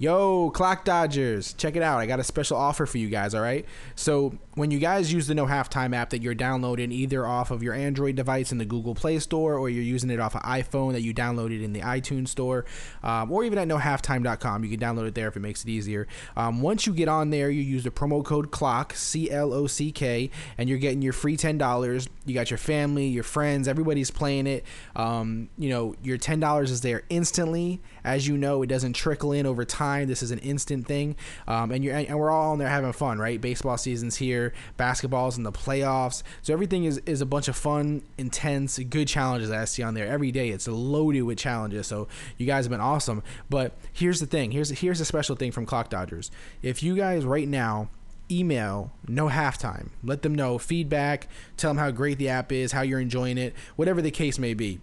Yo, Clock Dodgers, check it out. I got a special offer for you guys, all right? So, when you guys use the No Halftime app that you're downloading either off of your Android device in the Google Play Store or you're using it off an iPhone that you downloaded in the iTunes Store um, or even at nohalftime.com, you can download it there if it makes it easier. Um, once you get on there, you use the promo code CLOCK, C L O C K, and you're getting your free $10. You got your family, your friends, everybody's playing it. Um, you know, your $10 is there instantly. As you know, it doesn't trickle in over time time. This is an instant thing, um, and you're and we're all in there having fun, right? Baseball season's here, basketball's in the playoffs, so everything is is a bunch of fun, intense, good challenges that I see on there every day. It's loaded with challenges. So you guys have been awesome. But here's the thing. Here's here's a special thing from Clock Dodgers. If you guys right now email no halftime let them know feedback tell them how great the app is how you're enjoying it whatever the case may be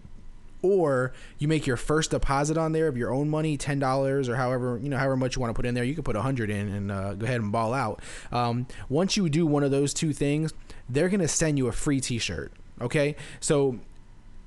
or you make your first deposit on there of your own money, ten dollars or however you know however much you want to put in there. You can put a hundred in and uh, go ahead and ball out. Um, once you do one of those two things, they're gonna send you a free T-shirt. Okay, so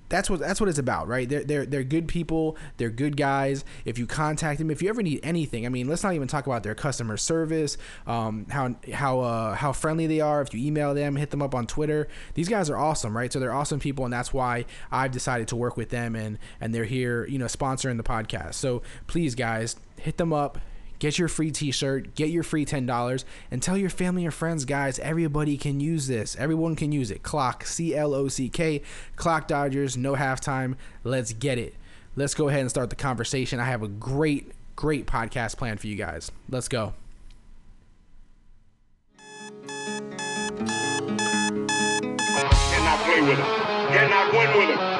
that's what that's what it's about, right? They're they're they're good people. They're good guys. If you contact them, if you ever need anything, I mean, let's not even talk about their customer service, um, how how uh, how friendly they are. If you email them, hit them up on Twitter. These guys are awesome, right? So they're awesome people, and that's why I've decided to work with them, and and they're here, you know, sponsoring the podcast. So please, guys, hit them up Get your free t-shirt, get your free $10 and tell your family and friends, guys, everybody can use this. Everyone can use it. Clock, C L O C K, Clock Dodgers, no halftime. Let's get it. Let's go ahead and start the conversation. I have a great great podcast planned for you guys. Let's go. Cannot play with him. Cannot win with him.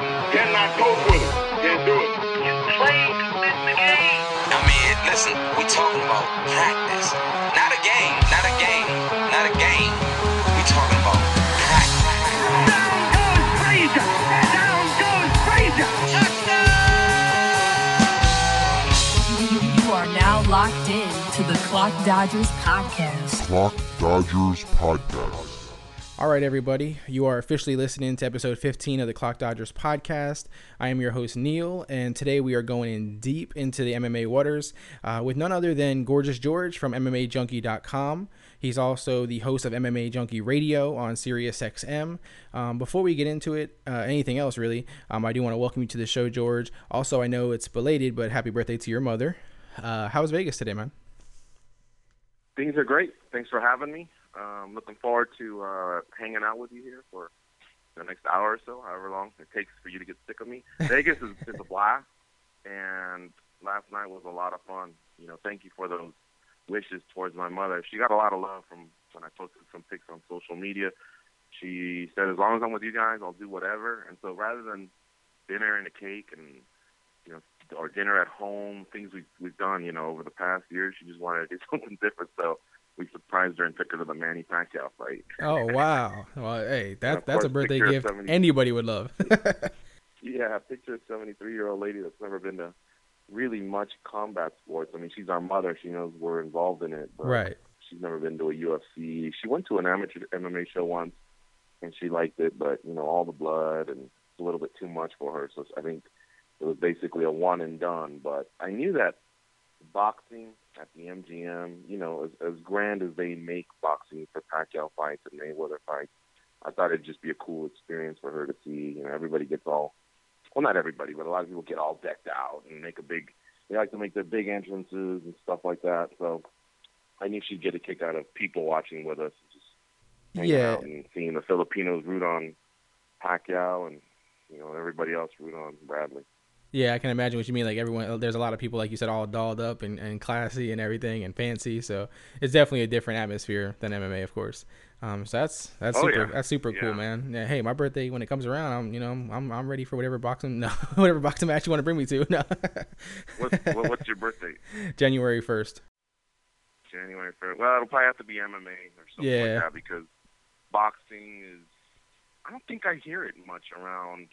Listen, we talking about practice. Not a game, not a game, not a game. We talking about practice. Down goes Frazier. Down goes Frazier. You are now locked in to the Clock Dodgers podcast. Clock Dodgers Podcast. All right, everybody, you are officially listening to episode 15 of the Clock Dodgers podcast. I am your host, Neil, and today we are going in deep into the MMA waters uh, with none other than Gorgeous George from MMAJunkie.com. He's also the host of MMA Junkie Radio on SiriusXM. Um, before we get into it, uh, anything else really, um, I do want to welcome you to the show, George. Also, I know it's belated, but happy birthday to your mother. Uh, how was Vegas today, man? Things are great. Thanks for having me. Um, looking forward to uh, hanging out with you here for the next hour or so, however long it takes for you to get sick of me. Vegas is, is a blast, and last night was a lot of fun. You know, thank you for those wishes towards my mother. She got a lot of love from when I posted some pics on social media. She said, as long as I'm with you guys, I'll do whatever. And so rather than dinner and a cake and you know, or dinner at home, things we've we've done, you know, over the past year, she just wanted to do something different. So we surprised her and took her to the Manny Pacquiao fight. Oh wow! Well, hey, that that's a birthday gift 70 anybody would love. Yeah, picture a 73 year old lady that's never been to really much combat sports. I mean, she's our mother. She knows we're involved in it. But right. She's never been to a UFC. She went to an amateur MMA show once, and she liked it, but you know, all the blood and it's a little bit too much for her. So I think it was basically a one and done. But I knew that boxing at the MGM, you know, as, as grand as they make boxing for Pacquiao fights and Mayweather fights, I thought it'd just be a cool experience for her to see. You know, everybody gets all, well, not everybody, but a lot of people get all decked out and make a big, they like to make their big entrances and stuff like that. So I knew she'd get a kick out of people watching with us, and just hanging Yeah. out and seeing the Filipinos root on Pacquiao and you know everybody else root on Bradley. Yeah, I can imagine what you mean. Like everyone, there's a lot of people, like you said, all dolled up and, and classy and everything and fancy. So it's definitely a different atmosphere than MMA, of course. Um, so that's that's Oh, super yeah. that's super cool, man. Yeah, hey, my birthday when it comes around, I'm you know I'm I'm ready for whatever boxing no whatever boxing match you want to bring me to. No, What's, what, what's your birthday? January first. January first. Well, it'll probably have to be MMA or something Yeah. like that because boxing is. I don't think I hear it much around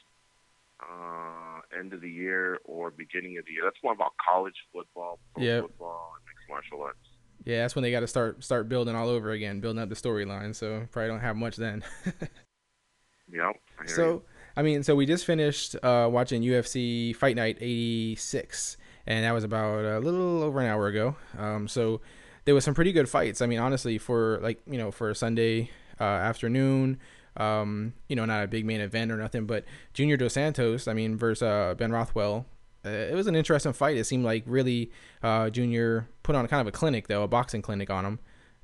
uh, end of the year or beginning of the year. That's more about college football, pro Yep. football, and mixed martial arts. Yeah, that's when they got to start start building all over again, building up the storyline. So probably don't have much then. Yep. I So you. I mean, so we just finished uh, watching UFC Fight Night '86, and that was about a little over an hour ago. Um, so there was some pretty good fights. I mean, honestly, for like you know for a Sunday uh, afternoon, um, you know, not a big main event or nothing, but Junior Dos Santos, I mean, versus uh, Ben Rothwell. Uh, it was an interesting fight. It seemed like really uh, Junior put on kind of a clinic though, a boxing clinic on him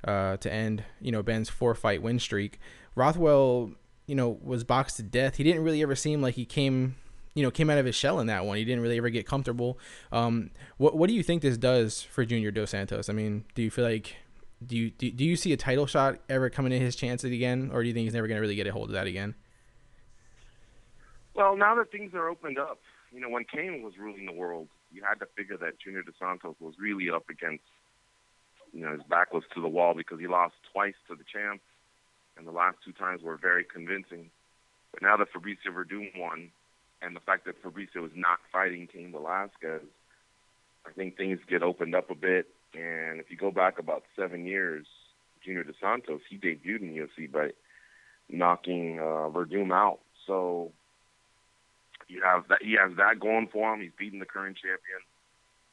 uh, to end you know Ben's four fight win streak. Rothwell, you know, was boxed to death. He didn't really ever seem like he came you know came out of his shell in that one. He didn't really ever get comfortable. Um, what what do you think this does for Junior Dos Santos? I mean, do you feel like do you do, do you see a title shot ever coming in his chances again, or do you think he's never going to really get a hold of that again? Well, now that things are opened up, you know, when Cain was ruling the world, you had to figure that Junior Dos Santos was really up against, you know, his back was to the wall because he lost twice to the champ, and the last two times were very convincing. But now that Fabricio Werdum won, and the fact that Fabricio is not fighting Cain Velasquez, I think things get opened up a bit. And if you go back about seven years, Junior Dos Santos, he debuted in UFC by knocking uh, Werdum out. So you have that. He has that going for him. He's beating the current champion.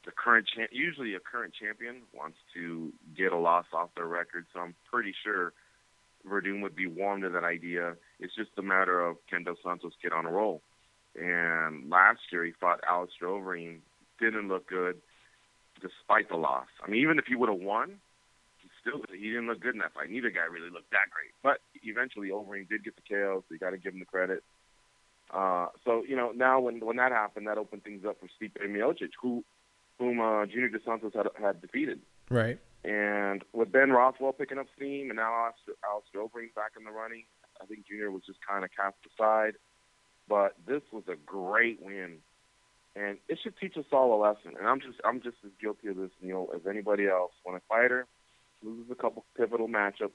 The current champ, usually a current champion wants to get a loss off their record. So I'm pretty sure Werdum would be warm to that idea. It's just a matter of can Dos Santos get on a roll. And last year he fought Alistair Overeem, didn't look good despite the loss. I mean, even if he would have won, he still he didn't look good in that fight. Neither guy really looked that great. But eventually Overeem did get the KO, so you got to give him the credit. Uh, so you know now when when that happened, that opened things up for Stipe Miocic, who whom uh, Junior Dos Santos had had defeated. Right. And with Ben Rothwell picking up steam and now Alistair, Alistair Overeem back in the running, I think Junior was just kind of cast aside. But this was a great win, and it should teach us all a lesson. And I'm just I'm just as guilty of this, Neil, as anybody else. When a fighter loses a couple pivotal matchups,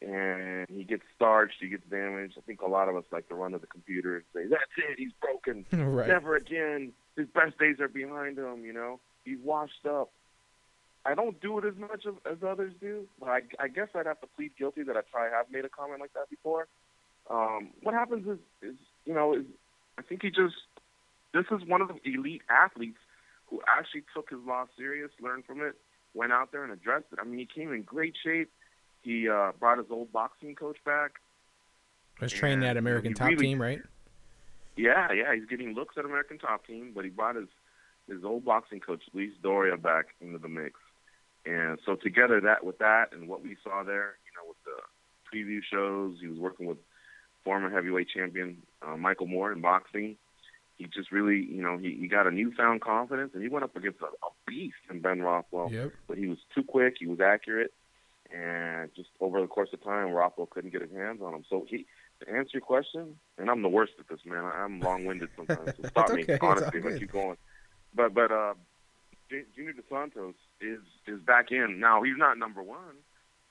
and he gets starched, he gets damaged. I think a lot of us like to run to the computer and say, "That's it, he's broken, right. never again. His best days are behind him." You know, he's washed up. I don't do it as much as, as others do, but I, I guess I'd have to plead guilty that I probably have made a comment like that before. Um, what happens is, is you know, is I think he just this is one of the elite athletes who actually took his loss serious, learned from it, went out there and addressed it. I mean, he came in great shape. He uh, brought his old boxing coach back. Was trained And, that American top really- team, right? Yeah, yeah, he's getting looks at American Top Team, but he brought his his old boxing coach Luiz Dórea back into the mix. And so together that with that and what we saw there, you know, with the preview shows, he was working with former heavyweight champion uh, Michael Moorer in boxing. He just really, you know, he, he got a newfound confidence, and he went up against a, a beast in Ben Rothwell. Yep. But he was too quick, he was accurate, and just over the course of time, Rothwell couldn't get his hands on him. So he, to answer your question, and I'm the worst at this, man. I- I'm long-winded sometimes. So stop me, okay, all honestly, I keep going. But but uh, J- Junior Dos Santos is is back in now. He's not number one.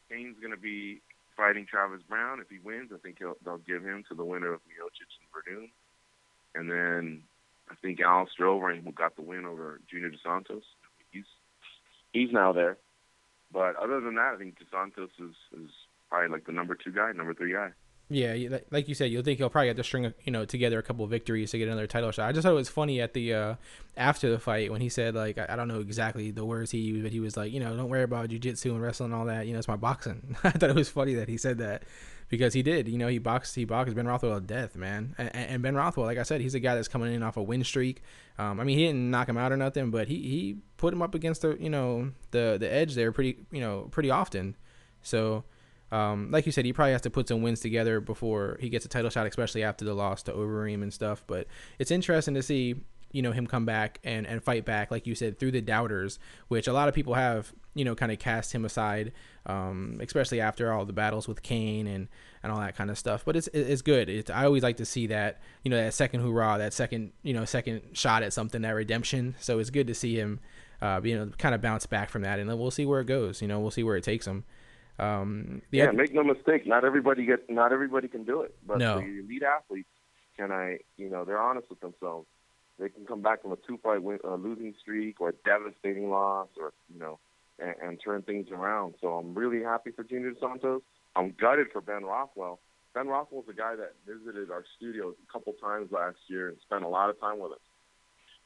Cain's going to be fighting Travis Browne. If he wins, I think he'll, they'll give him to the winner of Miocic and Werdum. And then I think Alistair Overeem, got the win over Junior Dos Santos, he's he's now there. But other than that, I think Dos Santos is is probably like the number two guy, number three guy. Yeah, like- you said, you'll think he'll probably have to string, you know, together a couple of victories to get another title shot. I just thought it was funny at the uh, after the fight when he said like I, I don't know exactly the words he used, but he was like, you know, don't worry about jujitsu and wrestling and all that. You know, it's my boxing. I thought it was funny that he said that because he did. You know, he boxed he boxed Ben Rothwell to death, man. And, and Ben Rothwell, like I said, he's a guy that's coming in off a win streak. Um, I mean, he didn't knock him out or nothing, but he he put him up against the you know the the edge there pretty you know pretty often. So um, like you said, he probably has to put some wins together before he gets a title shot, especially after the loss to Overeem and stuff. But it's interesting to see, you know, him come back and, and fight back, like you said, through the doubters, which a lot of people have, you know, kind of cast him aside, um, especially after all the battles with Cain and, and all that kind of stuff. But it's it's good. It's, I always like to see that, you know, that second hoorah, that second, you know, second shot at something, that redemption. So it's good to see him, uh, you know, kind of bounce back from that, and then we'll see where it goes. You know, we'll see where it takes him. Um, yeah, other- make no mistake. Not everybody get. Not everybody can do it. But No. the elite athletes can. I. You know, they're honest with themselves. They can come back from a two-fight win, uh, losing streak or a devastating loss, or you know, and, and turn things around. So I'm really happy for Junior Santos. I'm gutted for Ben Rothwell. Ben Rothwell's a guy that visited our studio a couple times last year and spent a lot of time with us.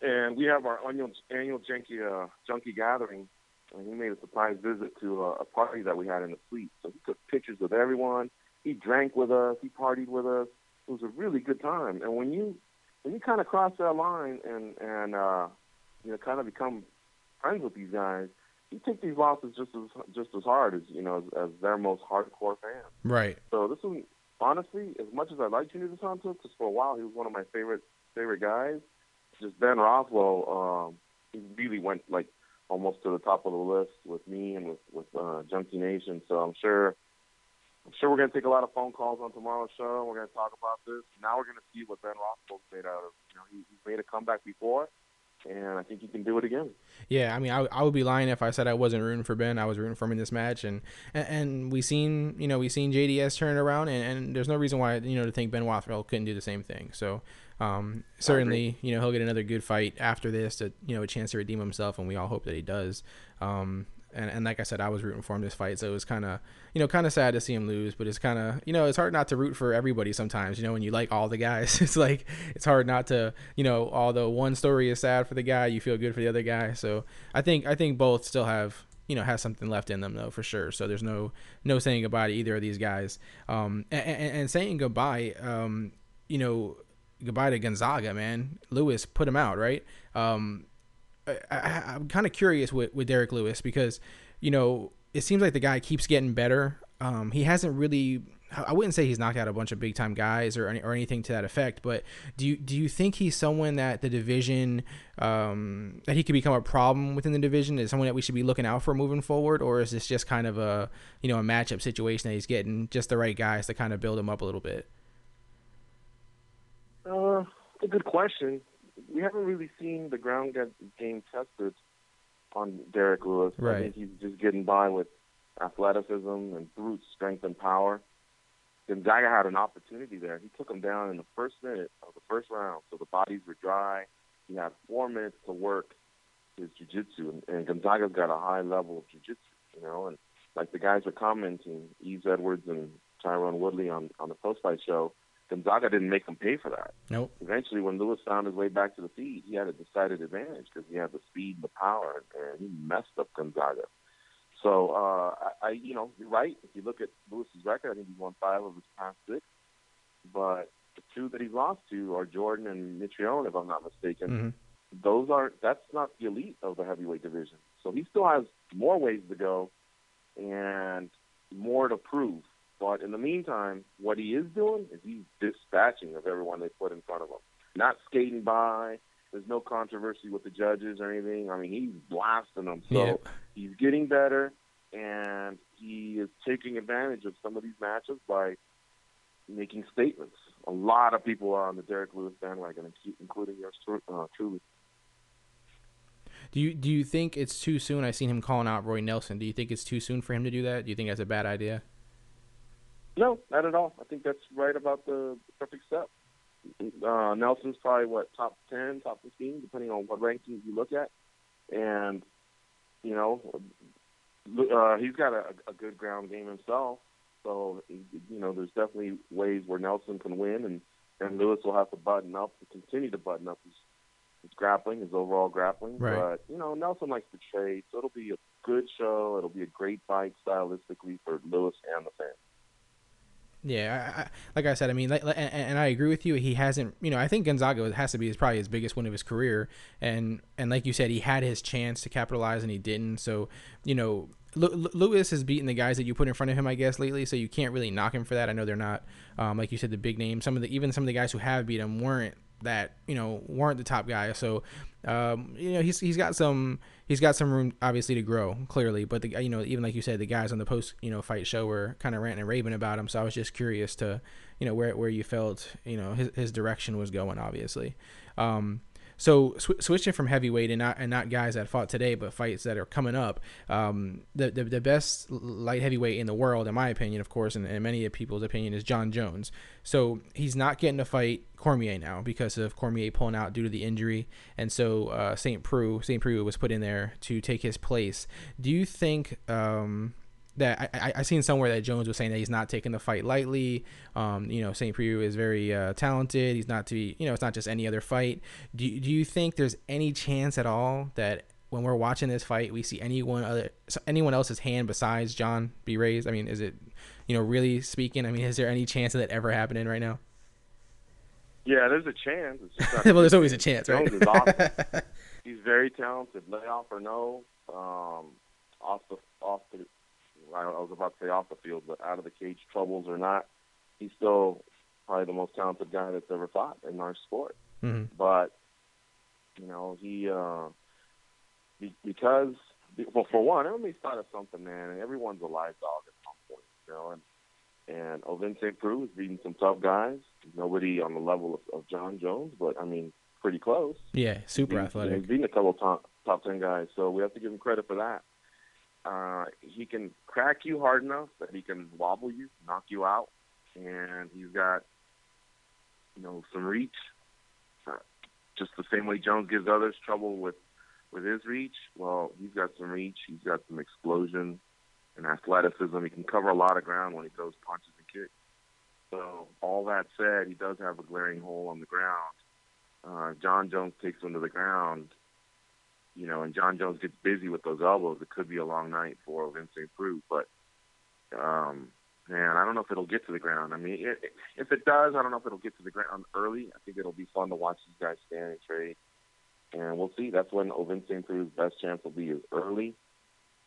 and we have our annual annual junkie uh, junkie gathering. And he made a surprise visit to a, a party that we had in the suite. So he took pictures with everyone. He drank with us. He partied with us. It was a really good time. And when you when you kind of cross that line and and uh, you know kind of become friends with these guys, you take these losses just as just as hard as you know as, as their most hardcore fans. Right. So this was honestly, as much as I like Junior DeSanto, because for a while he was one of my favorite favorite guys. Just Ben Rothwell, um, he really went like almost to the top of the list with me and with with uh, Junkie Nation. So I'm sure. I'm sure we're going to take a lot of phone calls on tomorrow's show. We're going to talk about this. Now we're going to see what Ben Rothwell's made out of. You know, he, he's made a comeback before, and I think he can do it again. Yeah, I mean, I, I would be lying if I said I wasn't rooting for Ben. I was rooting for him in this match, and and, and we seen you know we seen JDS turn it around, and, and there's no reason why you know to think Ben Rothwell couldn't do the same thing. So um, certainly you know he'll get another good fight after this, to you know a chance to redeem himself, and we all hope that he does. Um, and, and like I said, I was rooting for him this fight, so it was kind of, you know, kind of sad to see him lose. But it's kind of, you know, it's hard not to root for everybody sometimes. You know, when you like all the guys, it's like it's hard not to, you know, although one story is sad for the guy, you feel good for the other guy. So I think I think both still have, you know, has something left in them though for sure. So there's no no saying goodbye to either of these guys. Um, and, and, and saying goodbye, um, you know, goodbye to Gonzaga, man. Lewis put him out, right? Um, I, am kind of curious with, with Derrick Lewis because, you know, it seems like the guy keeps getting better. Um, he hasn't really. I wouldn't say he's knocked out a bunch of big time guys or any, or anything to that effect, but do you do you think he's someone that the division um, that he could become a problem within the division? Is someone that we should be looking out for moving forward, or is this just kind of a you know a matchup situation that he's getting just the right guys to kind of build him up a little bit? Uh, a good question we haven't really seen the ground game tested on Derrick Lewis. Right. I think he's just getting by with athleticism and brute strength and power. Gonzaga had an opportunity there. He took him down in the first minute of the first round, so the bodies were dry. He had four minutes to work his jiu-jitsu, and, and Gonzaga's got a high level of jiu-jitsu, you know, and like the guys were commenting, Yves Edwards and Tyron Woodley on, on the post-fight show, Gonzaga didn't make him pay for that. Nope. Eventually, when Lewis found his way back to the feed, he had a decided advantage because he had the speed and the power, and he messed up Gonzaga. So, uh, I, I, you know, you're right. If you look at Lewis's record, I think he's won five of his past six. But the two that he's lost to are Jordan and Mitrione, if I'm not mistaken. Mm-hmm. Those are that's not the elite of the heavyweight division. So he still has more ways to go and more to prove. But in the meantime, what he is doing is he's dispatching of everyone they put in front of him. Not skating by. There's no controversy with the judges or anything. I mean, he's blasting them. So Yeah. he's getting better, and he is taking advantage of some of these matches by making statements. A lot of people are on the Derrick Lewis bandwagon, including yours uh, truly. Do you do you think it's too soon? I've seen him calling out Roy Nelson. Do you think it's too soon for him to do that? Do you think that's a bad idea? No, not at all. I think that's right about the perfect step. Uh, Nelson's probably what top ten, top fifteen, depending on what rankings you look at, and you know, uh, he's got a, a good ground game himself. So you know, there's definitely ways where Nelson can win, and and Lewis will have to button up to continue to button up his, his grappling, his overall grappling. Right. But you know, Nelson likes to trade, so it'll be a good show. It'll be a great fight stylistically for Lewis and the fans. Yeah, I, I, like I said, I mean, like, and, and I agree with you. He hasn't, you know, I think Gonzaga has to be his probably his biggest win of his career, and and like you said, he had his chance to capitalize and he didn't. So, you know, Lu- Lewis has beaten the guys that you put in front of him, I guess, lately. So you can't really knock him for that. I know they're not, um, like you said, the big names. Some of the even some of the guys who have beat him weren't that you know weren't the top guys. So, um, you know, he's he's got some he's got some room obviously to grow clearly. But the you know even like you said, the guys on the post you know fight show were kind of ranting and raving about him. So I was just curious to you know where where you felt you know his his direction was going. Obviously. Um, so sw- switching from heavyweight and not and not guys that fought today, but fights that are coming up. Um, the, the the best light heavyweight in the world, in my opinion, of course, and, and many of people's opinion, is Jon Jones. So he's not getting to fight Cormier now because of Cormier pulling out due to the injury, and so uh, Saint Preux Saint Preux was put in there to take his place. Do you think? Um, that I, I I seen somewhere that Jones was saying that he's not taking the fight lightly. Um, you know, St. Preux is very uh, talented. He's not to be, you know, it's not just any other fight. Do you- do you think there's any chance at all that when we're watching this fight, we see anyone other anyone else's hand besides Jon be raised? I mean, is it, you know, really speaking? I mean, is there any chance of that ever happening right now? Yeah, there's a chance. It's just not well, there's always a chance, right? Jones is awesome. He's very talented, layoff or no. Um, off the off the, I was about to say off the field, but out of the cage troubles or not, he's still probably the most talented guy that's ever fought in our sport. hmm But you know, he uh, because well, for one, everybody's thought of something, man, and everyone's a live dog at some point, you know, and and Ovin St. Preux is beating some tough guys. Nobody on the level of, of Jon Jones, but I mean, pretty close. Yeah, super He's- athletic. He's beaten a couple of top top ten guys, so we have to give him credit for that. Uh, he can crack you hard enough that he can wobble you, knock you out, and he's got you know some reach. Uh, just the same way Jones gives others trouble with with his reach. Well, he's got some reach. He's got some explosion and athleticism. He can cover a lot of ground when he throws punches and kicks. So all that said, he does have a glaring hole on the ground uh, Jon Jones takes him to the ground, you know, and Jon Jones gets busy with those elbows, it could be a long night for Vince St. Preux. But, um, man, I don't know if it'll get to the ground. I mean, it, if it does, I don't know if it'll get to the ground early. I think it'll be fun to watch these guys stand and trade. And we'll see. That's when Ovin St. Preux's best chance will be is early,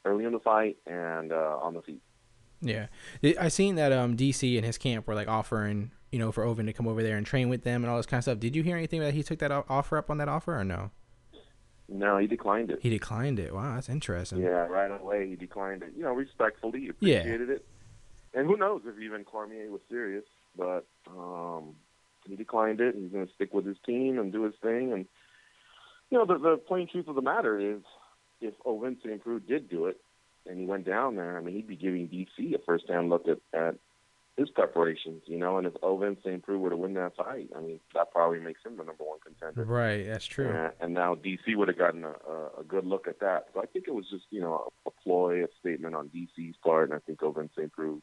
early in the fight and uh, on the feet. Yeah, I- I seen that um DC and his camp were like offering you know for Ovin to come over there and train with them and all this kind of stuff. Did you hear anything that he took that offer up on that offer or no? No, he declined it. He declined it. Wow, that's interesting. Yeah, right away he declined it. You know, respectfully, he Yeah. appreciated it. And who knows if even Cormier was serious, but um he declined it. He's going to stick with his team and do his thing. And you know, the the plain truth of the matter is, if Ovin and Preux did do it, and he went down there, I mean, he'd be giving DC a first-hand look at at his preparations. You know, and if Ovin St. Preux were to win that fight, I mean, that probably makes him the number one contender. Right, that's true. And, and now DC would have gotten a, a, good look at that. So I think it was just, you know, a, a ploy, a statement on DC's part, and I think Ovin St. Preux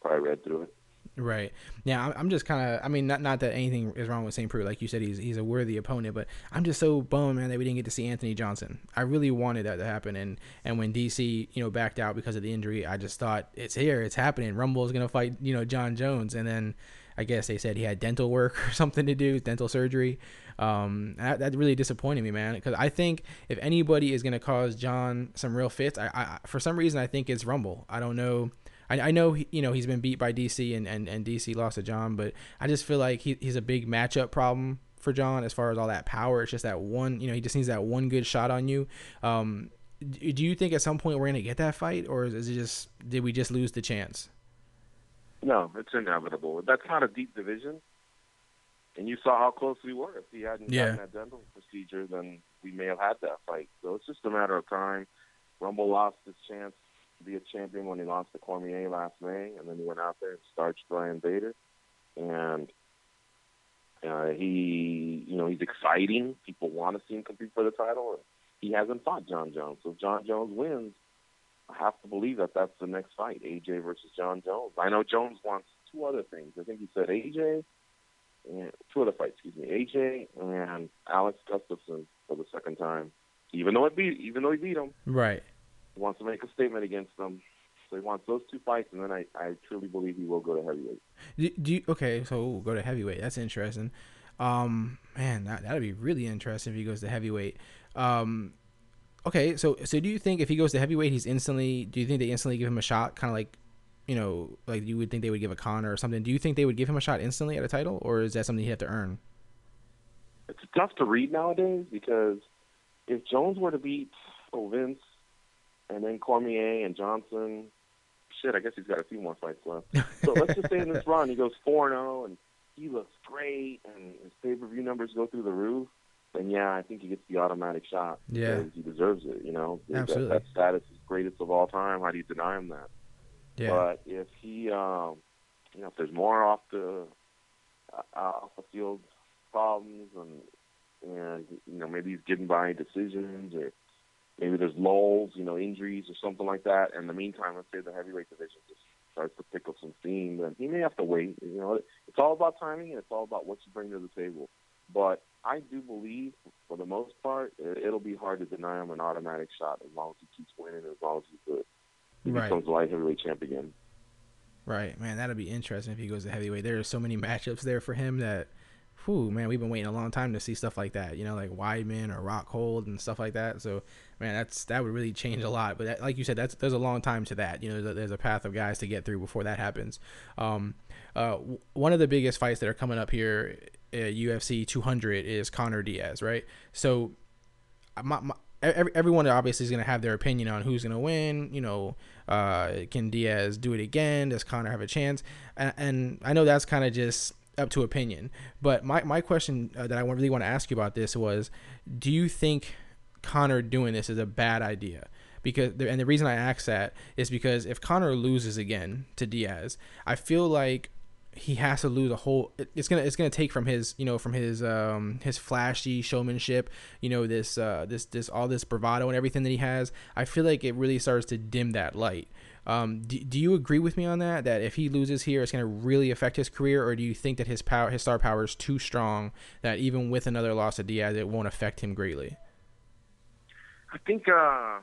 probably read through it. Right. Yeah, I'm- I'm just kind of. I mean, not not that anything is wrong with St. Preux. Like you said, he's he's a worthy opponent, but I'm just so bummed, man, that we didn't get to see Anthony Johnson. I really wanted that to happen, and and when DC, you know, backed out because of the injury, I just thought it's here, it's happening. Rumble is gonna fight, you know, Jon Jones, and then I guess they said he had dental work or something to do, dental surgery. Um, that, that really disappointed me, man, because I think if anybody is gonna cause Jon some real fits, I, I for some reason I think it's Rumble. I don't know. I, I know he, you know he's been beat by DC and, and, and DC lost to Jon, but I just feel like he, he's a big matchup problem for Jon as far as all that power. It's just that one, you know, he just needs that one good shot on you. Um, do you think at some point we're gonna get that fight, or is it just did we just lose the chance? No, it's inevitable. That's not a deep division. And you saw how close we were. If he hadn't Yeah. gotten that dental procedure, then we may have had that fight. So it's just a matter of time. Rumble lost his chance be a champion when he lost to Cormier last May, and then he went out there and starched Ryan Bader. And uh, he, you know, he's exciting. People want to see him compete for the title. He hasn't fought Jon Jones. So if Jon Jones wins, I have to believe that that's the next fight, AJ versus Jon Jones. I know Jones wants two other things. I think he said AJ and two other fights, excuse me, AJ and Alex Gustafsson for the second time. Even though it beat, even though he beat him, Right. Wants to make a statement against them. So he wants those two fights, and then I, I truly believe he will go to heavyweight. Do, do you, okay, so ooh, go to heavyweight. That's interesting. Um, man, that that'd be really interesting if he goes to heavyweight. Um, okay, so so do you think if he goes to heavyweight, he's instantly? Do you think they instantly give him a shot, kind of like, you know, like you would think they would give a Conor or something? Do you think they would give him a shot instantly at a title, or is that something he have to earn? It's tough to read nowadays because if Jones were to beat oh, Vince and then Cormier and Johnson, shit, I guess he's got a few more fights left. So let's just say in this run he goes 4 0 and he looks great and his pay per view numbers go through the roof, And yeah, I think he gets the automatic shot. Yeah. He deserves it, you know. That- Absolutely. That, status is greatest of all time. How do you deny him that? Yeah. But if he, um, you know, if there's more off the uh, off the field problems and and you know maybe he's getting by decisions or maybe there's lulls, you know, injuries or something like that. In the meantime, let's say the heavyweight division just starts to pick up some steam, then he may have to wait. You know, it's all about timing and it's all about what you bring to the table. But I do believe, for the most part, it- it'll be hard to deny him an automatic shot as long as he keeps winning, as long as he's good. He Right. becomes light heavyweight champ again. Right, man, that'd be interesting if he goes to heavyweight. There are so many matchups there for him that, whew, man, we've been waiting a long time to see stuff like that. You know, like Weidman or Rockhold and stuff like that. So, man, that's that would really change a lot. But that, like you said, that's there's a long time to that. You know, there's a, there's a path of guys to get through before that happens. Um, uh, one of the biggest fights that are coming up here, uh, UFC 200, is Conor Diaz, right? So, my, my every, everyone obviously is going to have their opinion on who's going to win. You know, uh, can Diaz do it again? Does Conor have a chance? And, and I know that's kind of just up to opinion. But my, my question uh, that I really want to ask you about this was, do you think Conor doing this is a bad idea? Because and the reason I ask that is because if Conor loses again to Diaz, I feel like he has to lose a whole it's gonna it's gonna take from his you know from his um his flashy showmanship you know this uh this this all this bravado and everything that he has. I feel like it really starts to dim that light. Um do, do you agree with me on that? That if he loses here it's gonna really affect his career or do you think that his power his star power is too strong that even with another loss to diaz it won't affect him greatly? I think uh,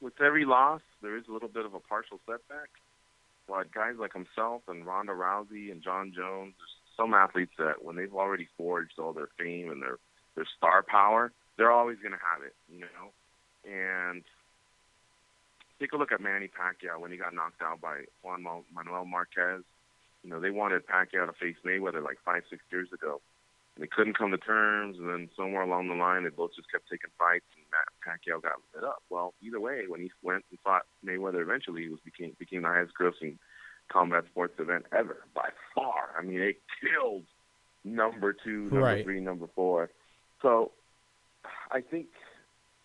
with every loss, there is a little bit of a partial setback. But guys like himself and Ronda Rousey and John Jones, some athletes that when they've already forged all their fame and their their star power, they're always going to have it, you know. And take a look at Manny Pacquiao when he got knocked out by Juan Manuel Marquez. You know, they wanted Pacquiao to face Mayweather like five, six years ago. And they couldn't come to terms, and then somewhere along the line, they both just kept taking fights, and Pacquiao got lit up. Well, either way, when he went and fought Mayweather, eventually, it was became became the highest grossing combat sports event ever by far. I mean, it killed number two, number Right. three, number four. So, I think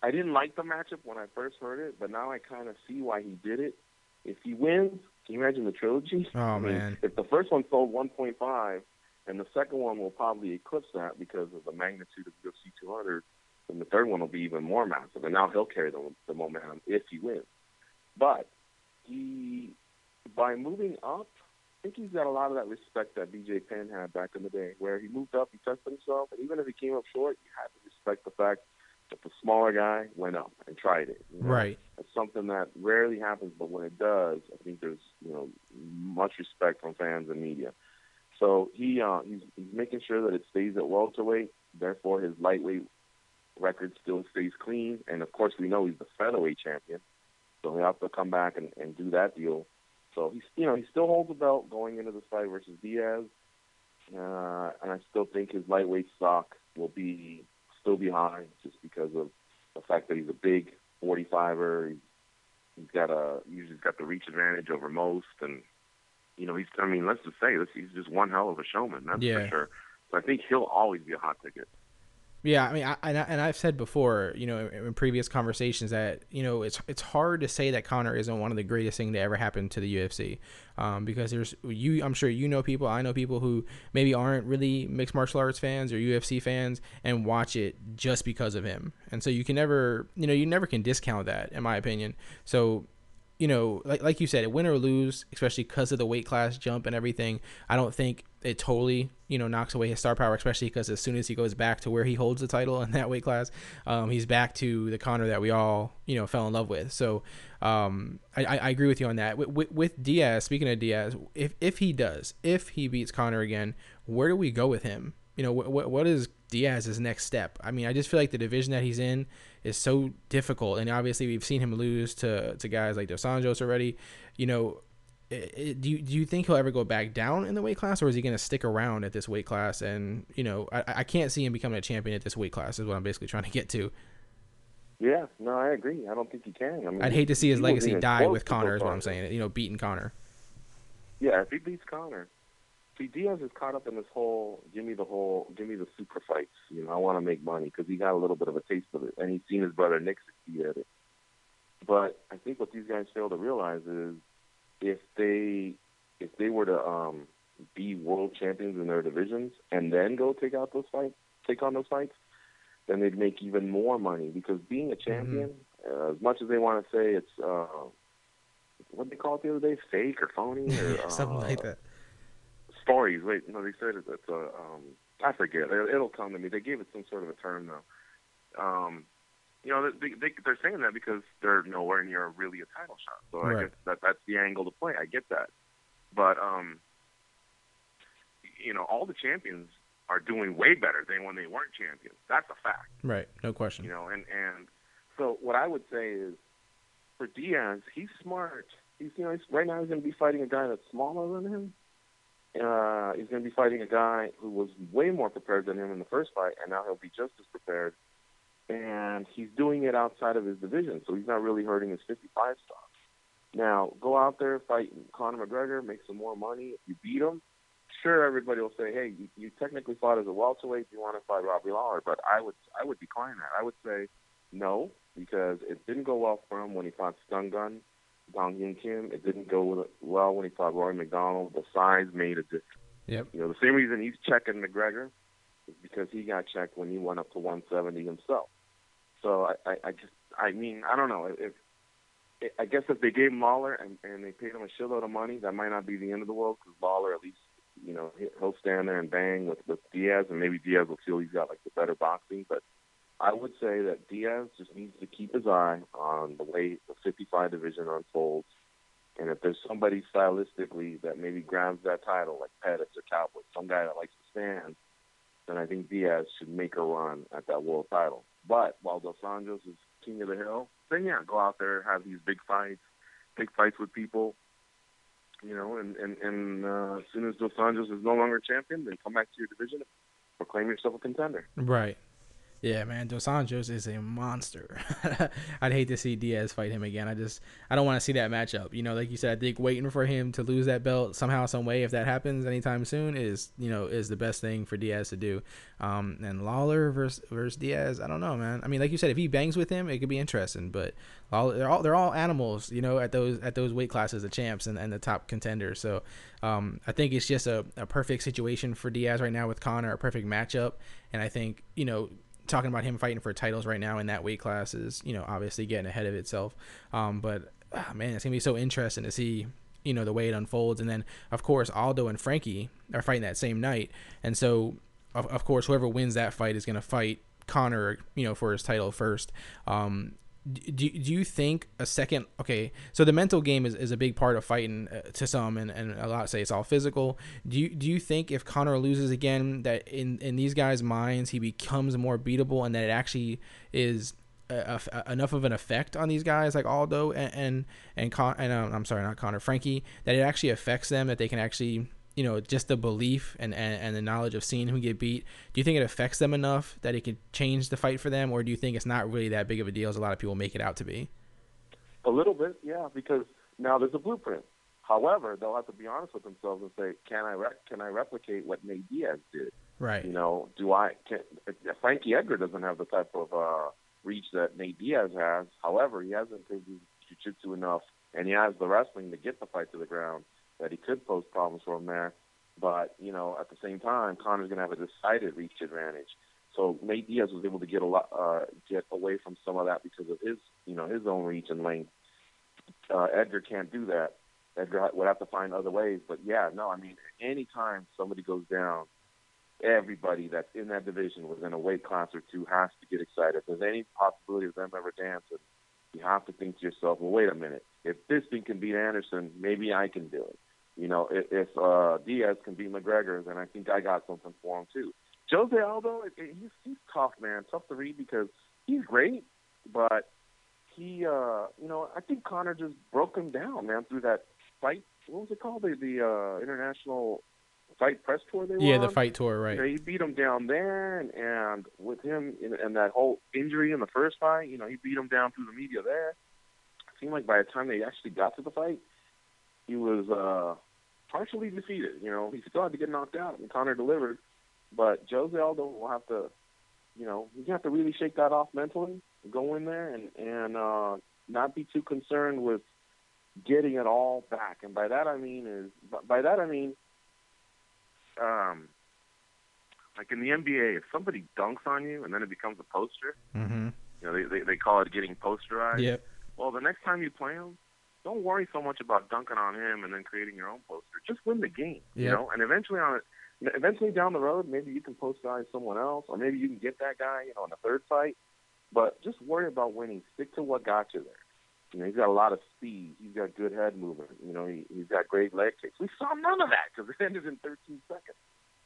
I didn't like the matchup when I first heard it, but now I kind of see why he did it. If he wins, can you imagine the trilogy? Oh, I mean, man. If the first one sold 1.5, and the second one will probably eclipse that because of the magnitude of UFC 200, then the third one will be even more massive. And now he'll carry the, the momentum if he wins. But he, by moving up, I think he's got a lot of that respect that BJ Penn had back in the day, where he moved up, he tested himself, and even if he came up short, you had to respect the fact that the smaller guy went up and tried it. you know? right It's something that rarely happens, but when it does, I think there's you know much respect from fans and media. So he uh, he's he's making sure that it stays at welterweight. Therefore, his lightweight record still stays clean, and of course, we know he's the featherweight champion. So he'll have to come back and, and do that deal. So he's you know he still holds the belt going into this fight versus Diaz, uh, and I still think his lightweight stock will be still be high just because of the fact that he's a big 45er. He's, he's got a usually he's got the reach advantage over most, and you know he's. I mean, let's just say this: he's just one hell of a showman. That's Yeah. for sure. So I think he'll always be a hot ticket. Yeah, I mean, I, and, I, I've said before, you know, in, in previous conversations that you know it's it's hard to say that Conor isn't one of the greatest thing to ever happen to the UFC, um, because there's you. I'm sure you know people. I know people who maybe aren't really mixed martial arts fans or UFC fans and watch it just because of him, and so you can never, you know, you never can discount that, in my opinion. So you know, like like you said, win or lose, especially because of the weight class jump and everything, I don't think it totally, you know, knocks away his star power, especially because as soon as he goes back to where he holds the title in that weight class, um, he's back to the Conor that we all, you know, fell in love with. So um, I, I agree with you on that. With, with, with Diaz, speaking of Diaz, if, if he does, if he beats Conor again, where do we go with him? You know, what, what is Diaz's next step? I mean, I just feel like the division that he's in is so difficult, and obviously we've seen him lose to, to guys like Dos Anjos already. You know, i- i- do you, do you think he'll ever go back down in the weight class, or is he going to stick around at this weight class? And you know, I, I can't see him becoming a champion at this weight class. Is what I'm basically trying to get to. Yeah, no, I agree. I don't think he can. I mean, I'd hate to see his legacy die with Conor. Is what I'm saying. You know, beating Conor. Yeah, if he beats Conor. See, Diaz is caught up in this whole give me the whole give me the super fights. You know, I want to make money because he got a little bit of a taste of it, and he's seen his brother Nick succeed at it. But I think what these guys fail to realize is if they if they were to um, be world champions in their divisions and then go take out those fights, take on those fights, then they'd make even more money because being a champion, Uh, as much as they want to say it's uh, what they call it the other day, fake or phony or Something uh, like that. Stories. Wait, no, they said it. It's a um, I forget. It, it'll come to me. They gave it some sort of a term though. Um, you know, they, they they're saying that because they're nowhere near really a title shot. So I guess that that's the angle to play. I get that, but um, you know, all the champions are doing way better than when they weren't champions. That's a fact. Right. No question. You know, and and so what I would say is for Diaz, he's smart. He's you know he's, right now he's going to be fighting a guy that's smaller than him. Uh, he's going to be fighting a guy who was way more prepared than him in the first fight, and now he'll be just as prepared. And he's doing it outside of his division, so he's not really hurting his 55 stock. Now, go out there, fight Conor McGregor, make some more money. If you beat him, sure, everybody will say, "Hey, you, you technically fought as a welterweight. Do you want to fight Robbie Lawler?" But I would, I would decline that. I would say no because it didn't go well for him when he fought Stun Gun, Dong Hyun Kim. It didn't go well when he fought Rory MacDonald. The size made a difference. Yep. You know, the same reason he's checking McGregor is because he got checked when he went up to 170 himself. So I, I, I just, I mean, I don't know if. I guess if they gave Lawler and, and they paid him a shitload of money, that might not be the end of the world because Lawler at least, you know, he- he'll stand there and bang with, with Diaz, and maybe Diaz will feel he's got like the better boxing. But I would say that Diaz just needs to keep his eye on the way the 55 division unfolds. And if there's somebody stylistically that maybe grabs that title, like Pettis or Cowboy, some guy that likes to stand, then I think Diaz should make a run at that world title. But while Dos Anjos is king of the hill, then yeah, go out there, have these big fights, big fights with people, you know, and and and uh, as soon as Dos Anjos is no longer champion, then come back to your division, and proclaim yourself a contender. Right. Yeah, man. Dos Anjos is a monster. I'd hate to see Diaz fight him again. I just I don't want to see that matchup. You know, like you said, I think waiting for him to lose that belt somehow, some way, if that happens anytime soon, is you know is the best thing for Diaz to do. Um, and Lawler versus versus Diaz, I don't know, man. I mean, like you said, if he bangs with him, it could be interesting. But Lawler, they're all they're all animals, you know, at those at those weight classes, the champs and, and the top contenders. So um, I think it's just a, a perfect situation for Diaz right now with Conor, a perfect matchup. And I think you know talking about him fighting for titles right now in that weight class is, you know, obviously getting ahead of itself. Um, but ah, man, it's gonna be so interesting to see, you know, the way it unfolds. And then of course Aldo and Frankie are fighting that same night, and so of, of course whoever wins that fight is gonna fight Conor, you know, for his title first. Um, do, do you think a second okay so the mental game is, is a big part of fighting uh, to some and, and a lot say it's all physical. Do you do you think if Conor loses again that in in these guys minds he becomes more beatable and that it actually is a, a- enough of an effect on these guys like Aldo and and and, Con- and um, I'm sorry not Conor Frankie that it actually affects them that they can actually you know just the belief and, and and the knowledge of seeing him get beat do you think it affects them enough that it could change the fight for them or do you think it's not really that big of a deal as a lot of people make it out to be A little bit, yeah, because now there's a blueprint. However, they'll have to be honest with themselves and say, can I re- can I replicate what Nate Diaz did? right You know, do I? Can, Frankie Edgar doesn't have the type of uh, reach that Nate Diaz has. However, he hasn't improved his jiu-jitsu enough, and he has the wrestling to get the fight to the ground that he could pose problems for him there. But you know, at the same time, Conor's going to have a decided reach advantage. So Nate Diaz was able to get a lot, uh, get away from some of that because of his, you know, his own reach and length. Uh, Edgar can't do that. Edgar would have to find other ways. But yeah, no, I mean, anytime somebody goes down, everybody that's in that division within a weight class or two has to get excited. If there's any possibility of them ever dancing, you have to think to yourself, well, wait a minute. If this thing can beat Anderson, maybe I can do it. You know, if, if uh, Diaz can beat McGregor, then I think I got something for him too. Jose Aldo, it, it, he's he's tough, man. Tough to read because he's great, but he, uh, you know, I think Conor just broke him down, man, through that fight. What was it called? The the uh, international fight press tour they were yeah the fight tour right You know, he beat him down there, and, and with him in, and that whole injury in the first fight, you know, he beat him down through the media there. It seemed like by the time they actually got to the fight, he was uh, partially defeated. You know, he still had to get knocked out, and Conor delivered. But Jose Aldo will have to, you know, he's gonna have to really shake that off mentally, go in there, and and uh, not be too concerned with getting it all back. And by that I mean is by that I mean um, like in the NBA, if somebody dunks on you and then it becomes a poster, mm-hmm. You know, they, they they call it getting posterized. Yep. Well, the next time you play him, don't worry so much about dunking on him and then creating your own poster. Just win the game, you know. And eventually on eventually down the road, maybe you can posterize someone else, or maybe you can get that guy, you know, in the third fight. But just worry about winning. Stick to what got you there. You know, he's got a lot of speed. He's got good head movement. You know, he, he's got great leg kicks. We saw none of that because it ended in 13 seconds.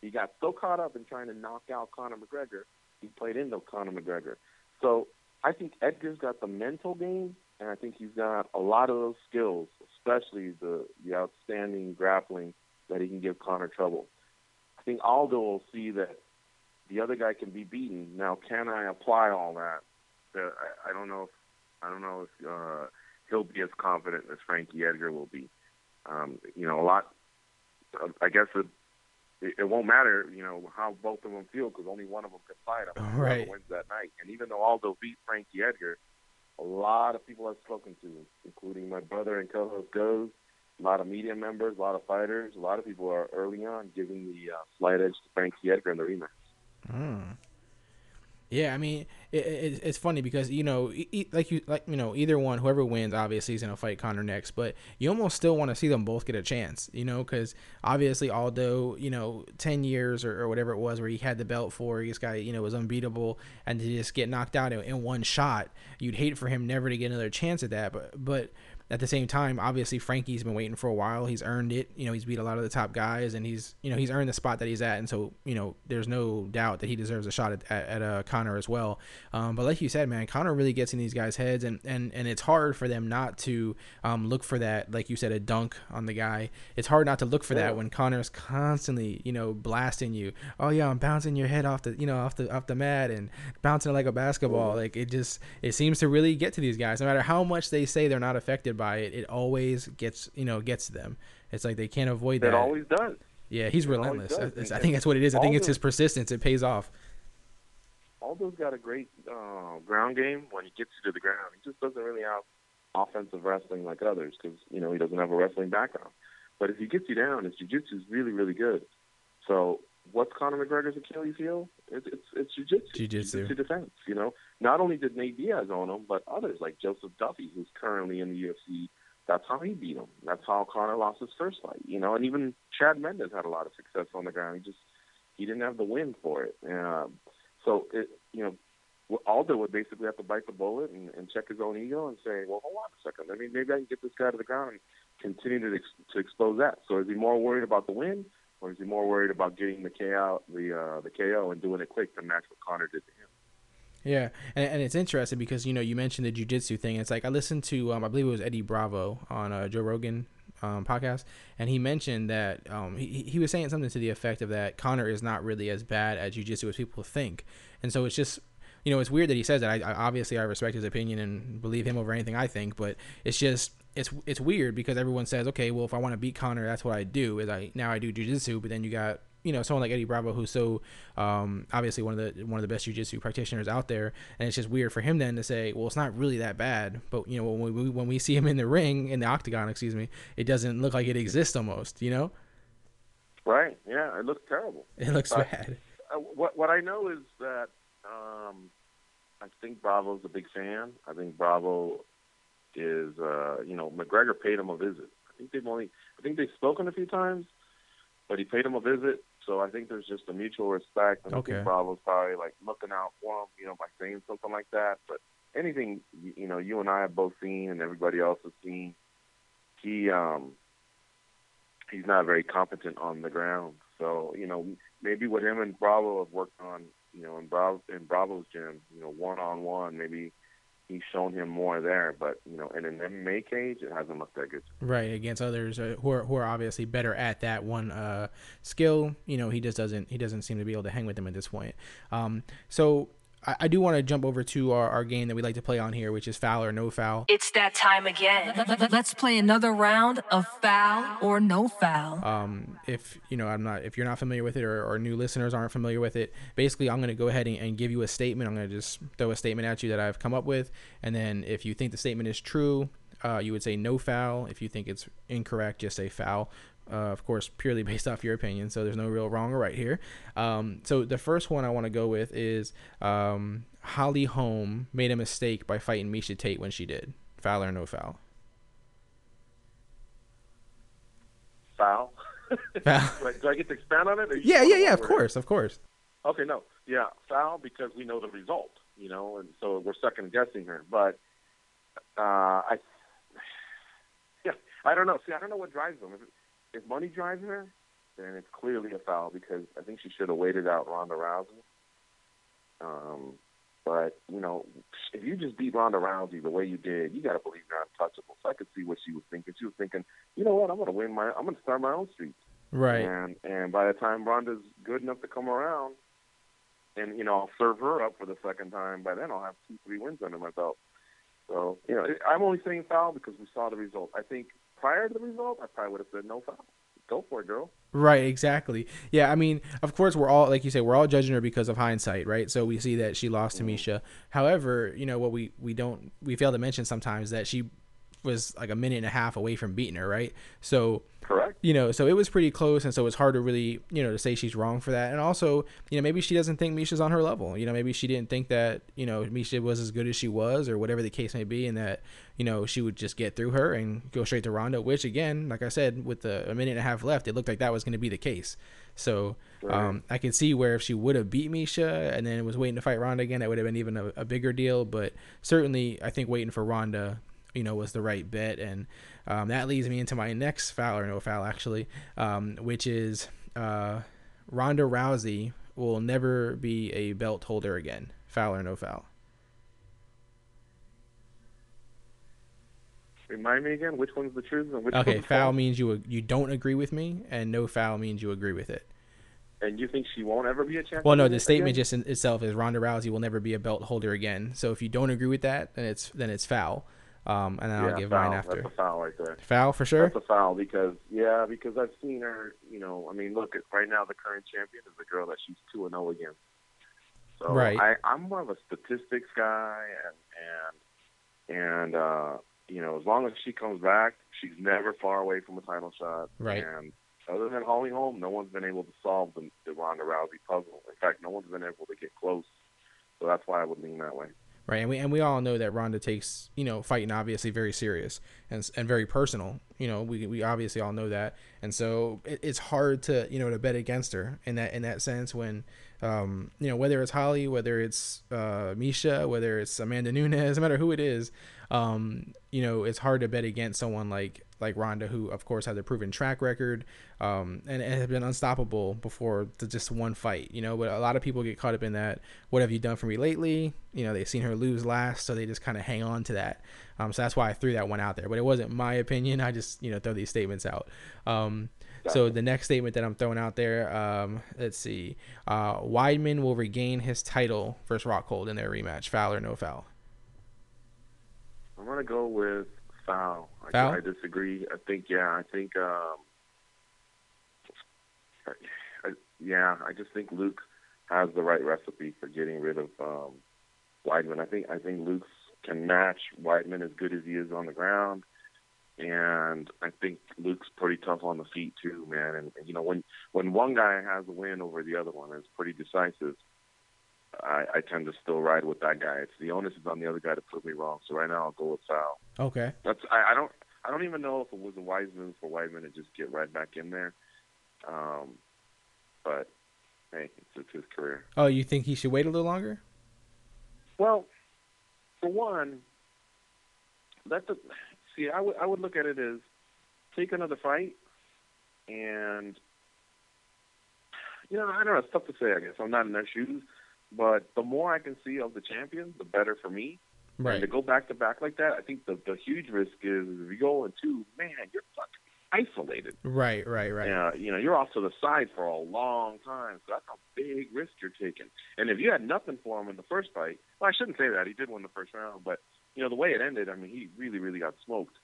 He got so caught up in trying to knock out Conor McGregor, he played into Conor McGregor. So I think Edgar's got the mental game, and I think he's got a lot of those skills, especially the the outstanding grappling that he can give Conor trouble. I think Aldo will see that the other guy can be beaten. Now, can I apply all that? Uh, I, I don't know if I don't know if uh, he'll be as confident as Frankie Edgar will be. Um, you know, a lot. I guess it, it, won't matter. You know how both of them feel because only one of them can fight him. Right. Wins that night, and even though Aldo beat Frankie Edgar, a lot of people I've spoken to, including my brother and co-host Goze, a lot of media members, a lot of fighters, a lot of people are early on giving the uh, slight edge to Frankie Edgar in the rematch. Yeah, I mean, it, it, it's funny because you know, like you like you know, either one, whoever wins, obviously is gonna fight Conor next. But you almost still want to see them both get a chance, you know, because obviously Aldo, you know, ten years or, or whatever it was where he had the belt for, this guy, you know, was unbeatable, and to just get knocked out in, in one shot, you'd hate for him never to get another chance at that. But but at the same time, obviously Frankie's been waiting for a while. He's earned it. You know, he's beat a lot of the top guys, and he's you know he's earned the spot that he's at. And so you know, there's no doubt that he deserves a shot at at, at uh, Conor as well. Um, but like you said, man, Conor really gets in these guys' heads, and and and it's hard for them not to um, look for that. Like you said, a dunk on the guy. It's hard not to look for that when Conor's constantly you know blasting you. Oh yeah, I'm bouncing your head off the you know off the off the mat and bouncing it like a basketball. Like it just it seems to really get to these guys. No matter how much they say they're not affected by it, it always gets you know gets them. It's like they can't avoid that. It always does. yeah, he's always relentless. That's- I think that's what it is. I think it's his persistence. It pays off. Aldo's got a great uh, ground game when he gets you to the ground. He just doesn't really have offensive wrestling like others because you know he doesn't have a wrestling background. But if he gets you down, his jiu-jitsu is really, really good. So what's Conor McGregor's Achilles heel? It's it's, it's jiu-jitsu. Jiu-jitsu. Jiu-jitsu defense. You know, not only did Nate Diaz own him, but others like Joseph Duffy, who's currently in the UFC. That's how he beat him. That's how Conor lost his first fight. You know, and even Chad Mendes had a lot of success on the ground. He just he didn't have the win for it. Um, so it, you know, Aldo would basically have to bite the bullet and, and check his own ego and say, well, hold on a second. I mean, maybe I can get this guy to the ground and continue to ex- to expose that. So is he more worried about the win, or is he more worried about getting the KO, the uh, the KO, and doing it quick to match what Conor did to him? Yeah, and, and it's interesting because you know you mentioned the jujitsu thing. It's like I listened to um, I believe it was Eddie Bravo on uh, Joe Rogan um, podcast, and he mentioned that um, he he was saying something to the effect of that Conor is not really as bad at jujitsu as people think, and so it's just you know it's weird that he says that. I, I obviously I respect his opinion and believe him over anything I think, but it's just it's it's weird because everyone says okay, well if I want to beat Conor, that's what I do. Is I now I do jujitsu, but then you got you know someone like Eddie Bravo who's so um, obviously one of the one of the best jujitsu practitioners out there, and it's just weird for him then to say, well, it's not really that bad. But you know when we when we see him in the ring in the octagon, excuse me, it doesn't look like it exists almost. You know, Right? Yeah, it looks terrible. it looks But- bad. Uh, what what I know is that um, I think Bravo's a big fan. I think Bravo is uh, you know McGregor paid him a visit. I think they've only I think they've spoken a few times, but he paid him a visit. So I think there's just a mutual respect. And I Okay. think Bravo's probably like looking out for him, you know, by saying something like that. But anything you you know you and I have both seen and everybody else has seen, he um he's not very competent on the ground. So you know maybe what him and Bravo have worked on, you know, in Bravo in Bravo's gym, you know, one on one, maybe he's shown him more there. But you know, in an MMA cage, it hasn't looked that good. Right against others uh, who are who are obviously better at that one uh, skill. You know, he just doesn't he doesn't seem to be able to hang with them at this point. Um, so I, I do want to jump over to our, our game that we like to play on here, which is foul or no foul. It's that time again. Let's play another round of foul or no foul. um, if you know i'm not if you're not familiar with it or, or new listeners aren't familiar with it basically i'm going to go ahead and, and give you a statement i'm going to just throw a statement at you that i've come up with and then if you think the statement is true uh, you would say no foul if you think it's incorrect just say foul uh, of course purely based off your opinion so there's no real wrong or right here um, so the first one i want to go with is um, Holly Holm made a mistake by fighting Miesha Tate when she did? Foul or no foul? Foul. Foul. do, I, do I get to expand on it? Yeah, yeah, yeah. Of it? course, of course. Okay, no, yeah, foul because we know the result, you know, and so we're second guessing her. But uh, I, yeah, I don't know. See, I don't know what drives them. If, if money drives her, then it's clearly a foul because I think she should have waited out Ronda Rousey. Um, but you know, if you just beat Ronda Rousey the way you did, you got to believe you're untouchable. So I could see what she was thinking. She was thinking, you know what, I'm going to win my, I'm to start my own streak. Right. And and by the time Ronda's good enough to come around, and you know I'll serve her up for the second time. By then I'll have two, three wins under my belt. So you know I'm only saying foul because we saw the result. I think prior to the result, I probably would have said no foul. Go for it, girl. Right, exactly. Yeah, I mean, of course, we're all like you say, we're all judging her because of hindsight, right? So we see that she lost to mm-hmm. Miesha. However, you know what we we don't we fail to mention sometimes that she was like a minute and a half away from beating her, right? So Correct. you know, so it was pretty close, and so it's hard to really, you know, to say she's wrong for that. And also, you know, maybe she doesn't think Miesha's on her level. You know, maybe she didn't think that, you know, Miesha was as good as she was, or whatever the case may be, and that, you know, she would just get through her and go straight to Ronda. Which, again, like I said, with the a minute and a half left, it looked like that was going to be the case. So um, I could see where if she would have beat Miesha and then was waiting to fight Ronda again, that would have been even a, a bigger deal. But certainly, I think waiting for Ronda, you know, was the right bet. And um, that leads me into my next foul or no foul, actually, um, which is uh, Ronda Rousey will never be a belt holder again. Foul or no foul? Remind me again, which one's the truth and which Okay, foul means you you don't agree with me, and no foul means you agree with it. And you think she won't ever be a champion? Well, no, the again? statement just in itself is Ronda Rousey will never be a belt holder again. So if you don't agree with that, then it's then it's foul. Um, and then yeah, I'll give foul. mine after. That's a foul right there. Foul for sure. That's a foul because yeah, because I've seen her. You know, I mean, look, right now the current champion is the girl that she's two and zero against. So Right. I, I'm more of a statistics guy, and and and uh, you know, as long as she comes back, she's never far away from a title shot. Right. And other than Holly Holm, no one's been able to solve the, the Ronda Rousey puzzle. In fact, no one's been able to get close. So that's why I would lean that way. Right, and we and we all know that Ronda takes you know fighting obviously very serious and and very personal. You know, we we obviously all know that, and so it, it's hard to you know to bet against her in that in that sense when. Um, you know whether it's Holly, whether it's uh, Miesha, whether it's Amanda Nunes, no matter who it is, um, you know it's hard to bet against someone like like Ronda, who of course has a proven track record, um, and, and has been unstoppable before the, just one fight. You know, but a lot of people get caught up in that. What have you done for me lately? You know, they've seen her lose last, so they just kind of hang on to that. Um, so that's why I threw that one out there. But it wasn't my opinion. I just you know throw these statements out. Um, so the next statement that I'm throwing out there, um, let's see, uh, Weidman will regain his title versus Rockhold in their rematch. Foul or no foul? I'm gonna go with foul. I, Foul? I disagree. I think yeah. I think um, I, yeah. I just think Luke has the right recipe for getting rid of um, Weidman. I think I think Luke can match Weidman as good as he is on the ground, and I think Luke's pretty tough on the feet too, man. And, and you know when when one guy has a win over the other one, it's pretty decisive. I, I tend to still ride with that guy. It's the onus is on the other guy to prove me wrong. So right now I'll go with foul. Okay. That's I, I don't I don't even know if it was a wise move for Weidman to just get right back in there. Um, but hey, it's, it's his career. Oh, you think he should wait a little longer? Well, for one, let the see. I would I would look at it as take another fight, and you know I don't know. It's tough to say. I guess I'm not in their shoes, but the more I can see of the champion, the better for me. Right. And to go back to back like that, I think the the huge risk is if you go in two, man, you're fucking isolated. Right. Right. Right. Yeah, you know, you're off to the side for a long time, so that's a big risk you're taking. And if you had nothing for him in the first fight, well, I shouldn't say that. He did win the first round, but you know the way it ended, I mean, he really, really got smoked.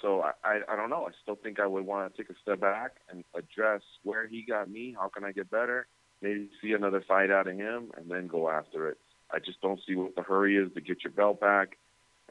So I, I, I don't know. I still think I would want to take a step back and address where he got me. How can I get better? Maybe see another fight out of him, and then go after it. I just don't see what the hurry is to get your belt back.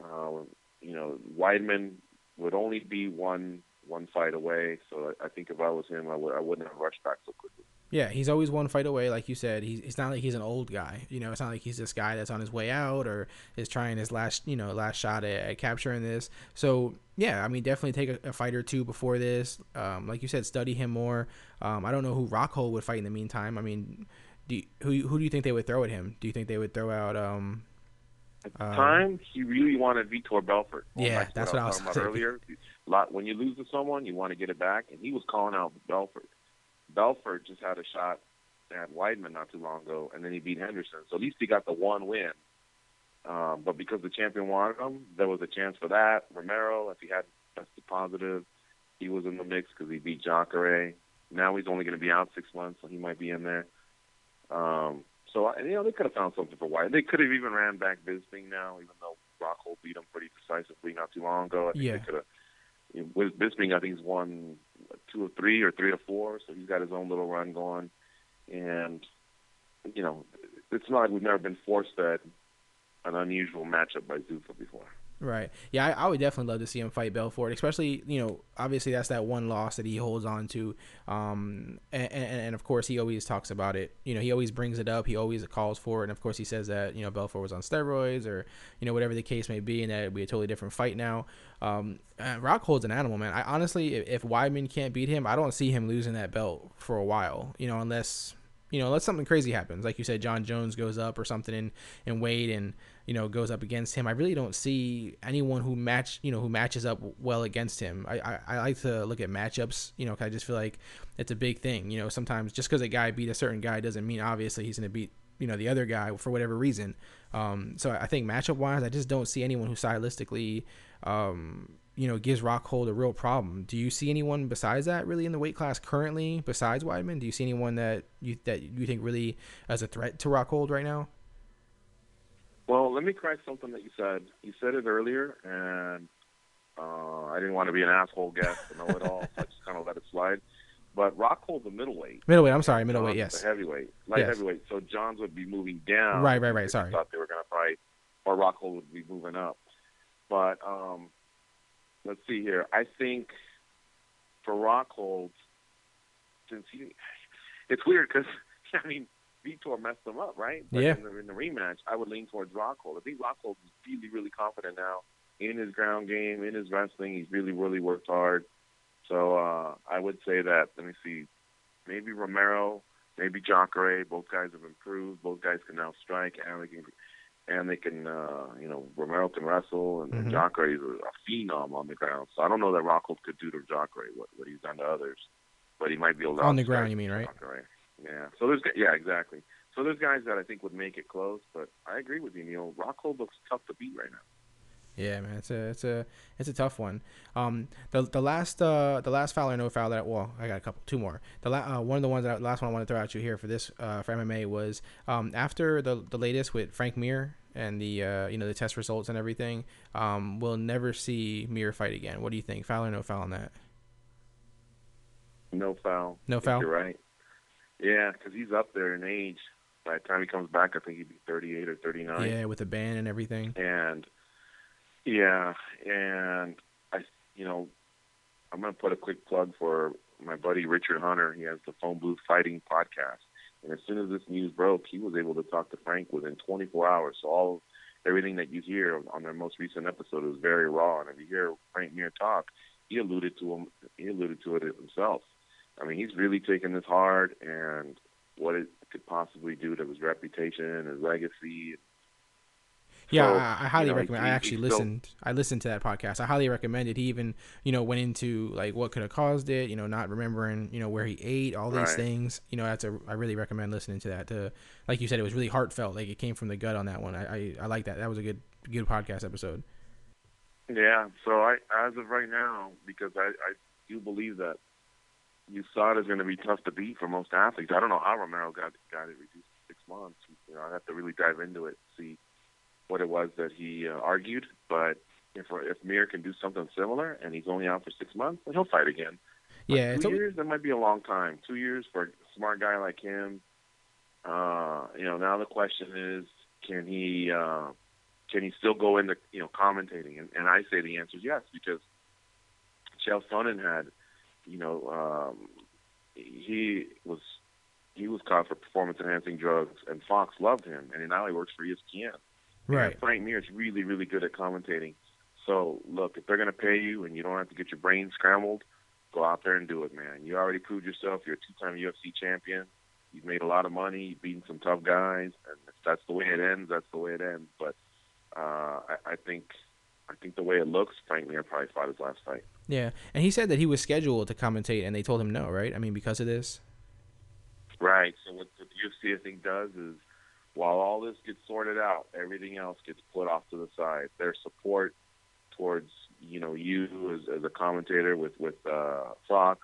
Um, you know, Weidman would only be one one fight away. So I, I think if I was him, I would I wouldn't have rushed back so quickly. Yeah, he's always one fight away, like you said. He's it's not like he's an old guy. You know, it's not like he's this guy that's on his way out or is trying his last, you know, last shot at, at capturing this. So yeah, I mean, definitely take a, a fight or two before this. Um, like you said, study him more. Um, I don't know who Rockhold would fight in the meantime. I mean, do you, who who do you think they would throw at him? Do you think they would throw out? Um, At the Um, time, he really wanted Vitor Belfort. Yeah, back to that's what I was talking about earlier. A lot when you lose to someone, you want to get it back, and he was calling out Belfort. Belfort just had a shot at Weidman not too long ago, and then he beat Henderson. So at least he got the one win. Um, but because the champion wanted him, there was a chance for that. Romero, if he had tested positive, he was in the mix because he beat Jacare. Now he's only going to be out six months, so he might be in there. Um, so you know they could have found something for White. They could have even ran back Bisping now, even though Rockhold beat him pretty decisively not too long ago. I think Yeah. they could have. You know, with Bisping, I think he's won two or three or three or four, so he's got his own little run going. And you know, it's not like we've never been forced at an unusual matchup by Zuffa before. Right. Yeah, I, I would definitely love to see him fight Belfort, especially you know, obviously that's that one loss that he holds on to, um, and, and, and of course he always talks about it. You know, he always brings it up. He always calls for it, and of course he says that you know Belfort was on steroids or you know whatever the case may be, and that it'd be a totally different fight now. Um, uh, Rockhold's an animal, man. I honestly, if, if Weidman can't beat him, I don't see him losing that belt for a while. You know, unless you know, unless something crazy happens, like you said, Jon Jones goes up or something and in weight and you know goes up against him. I really don't see anyone who match you know who matches up well against him. I, I, I like to look at matchups. You know, I just feel like it's a big thing. You know, sometimes just because a guy beat a certain guy doesn't mean obviously he's going to beat you know the other guy for whatever reason. Um, so I think matchup wise, I just don't see anyone who stylistically, um, you know, gives Rockhold a real problem. Do you see anyone besides that really in the weight class currently besides Weidman? Do you see anyone that you that you think really as a threat to Rockhold right now? Well, let me correct something that you said. You said it earlier, and uh, I didn't want to be an asshole guest to know it all, so I just kind of let it slide. But Rockhold's a middleweight. Middleweight. I'm sorry, middleweight. Jon's Yes. heavyweight, light Yes. heavyweight. So Jones would be moving down. Right, right, right, sorry. Thought they were going to fight, or Rockhold would be moving up. But um, let's see here. I think for Rockhold, since he, it's weird because I mean Vitor messed him up, right? But Yeah. In the, in the rematch, I would lean towards Rockhold. I think Rockhold is really, really confident now in his ground game, in his wrestling. He's really, really worked hard. So uh, I would say that. Let me see. Maybe Romero, maybe Jacare. Both guys have improved. Both guys can now strike, and they can, and they can. Uh, you know, Romero can wrestle, and, Mhm. and Jacare is a, phenom on the ground. So I don't know that Rockhold could do to Jacare what what he's done to others, but he might be able to On the ground, you mean, right? Jacare. Yeah. So there's yeah, exactly. So there's guys that I think would make it close, but I agree with you, Neil. Rockhold looks tough to beat right now. Yeah, man, it's a it's a it's a tough one. Um, the the last uh the last foul or no foul that well I got a couple two more. The la- uh, one of the ones that last one I want to throw at you here for this uh for MMA was um after the the latest with Frank Mir and the uh you know the test results and everything um we'll never see Mir fight again. What do you think? Foul or no foul on that? No foul. No foul? You're right. Yeah, because he's up there in age. By the time he comes back, I think he'd be 38 or 39. Yeah, with a ban and everything. And yeah, and I, you know, I'm gonna put a quick plug for my buddy Richard Hunter. He has the Phone Booth Fighting podcast, and as soon as this news broke, he was able to talk to Frank within 24 hours. So all everything that you hear on their most recent episode is very raw. And if you hear Frank Mir talk, he alluded to him. He alluded to it himself. I mean, he's really taking this hard, and what it could possibly do to his reputation, his legacy. Yeah, So, I, I highly you know, recommend. he- I actually still- listened. I listened to that podcast. I highly recommend it. He even, you know, went into like what could have caused it. You know, not remembering, you know, where he ate, all these Right. things. You know, that's a. I really recommend listening to that. To like you said, it was really heartfelt. Like it came from the gut on that one. I I, I like that. That was a good good podcast episode. Yeah. So I, as of right now, because I, I do believe that USADA is going to be tough to beat for most athletes. I don't know how Romero got got it reduced to six months. You know, I have to really dive into it, see what it was that he uh, argued. But if if Mir can do something similar and he's only out for six months, then he'll fight again. But Yeah, two years that might be a long time. Two years for a smart guy like him. Uh, you know, now the question is, can he uh, can he still go into you know commentating? And, and I say the answer is yes because Chael Sonnen had, you know, um, he was he was caught for performance enhancing drugs, and Fox loved him, and he now he works for ESPN. Right. And Frank Mir is really, really good at commentating. So look, if they're gonna pay you and you don't have to get your brain scrambled, go out there and do it, man. You already proved yourself. You're a two-time UFC champion. You've made a lot of money. You've beaten some tough guys, and if that's the way it ends, that's the way it ends. But uh, I, I think, I think the way it looks, Frank Mir probably fought his last fight. Yeah, and he said that he was scheduled to commentate, and they told him no, right? I mean, because of this. Right. So what the UFC I think does is, while all this gets sorted out, everything else gets put off to the side. Their support towards you know you as, as a commentator with with uh, Fox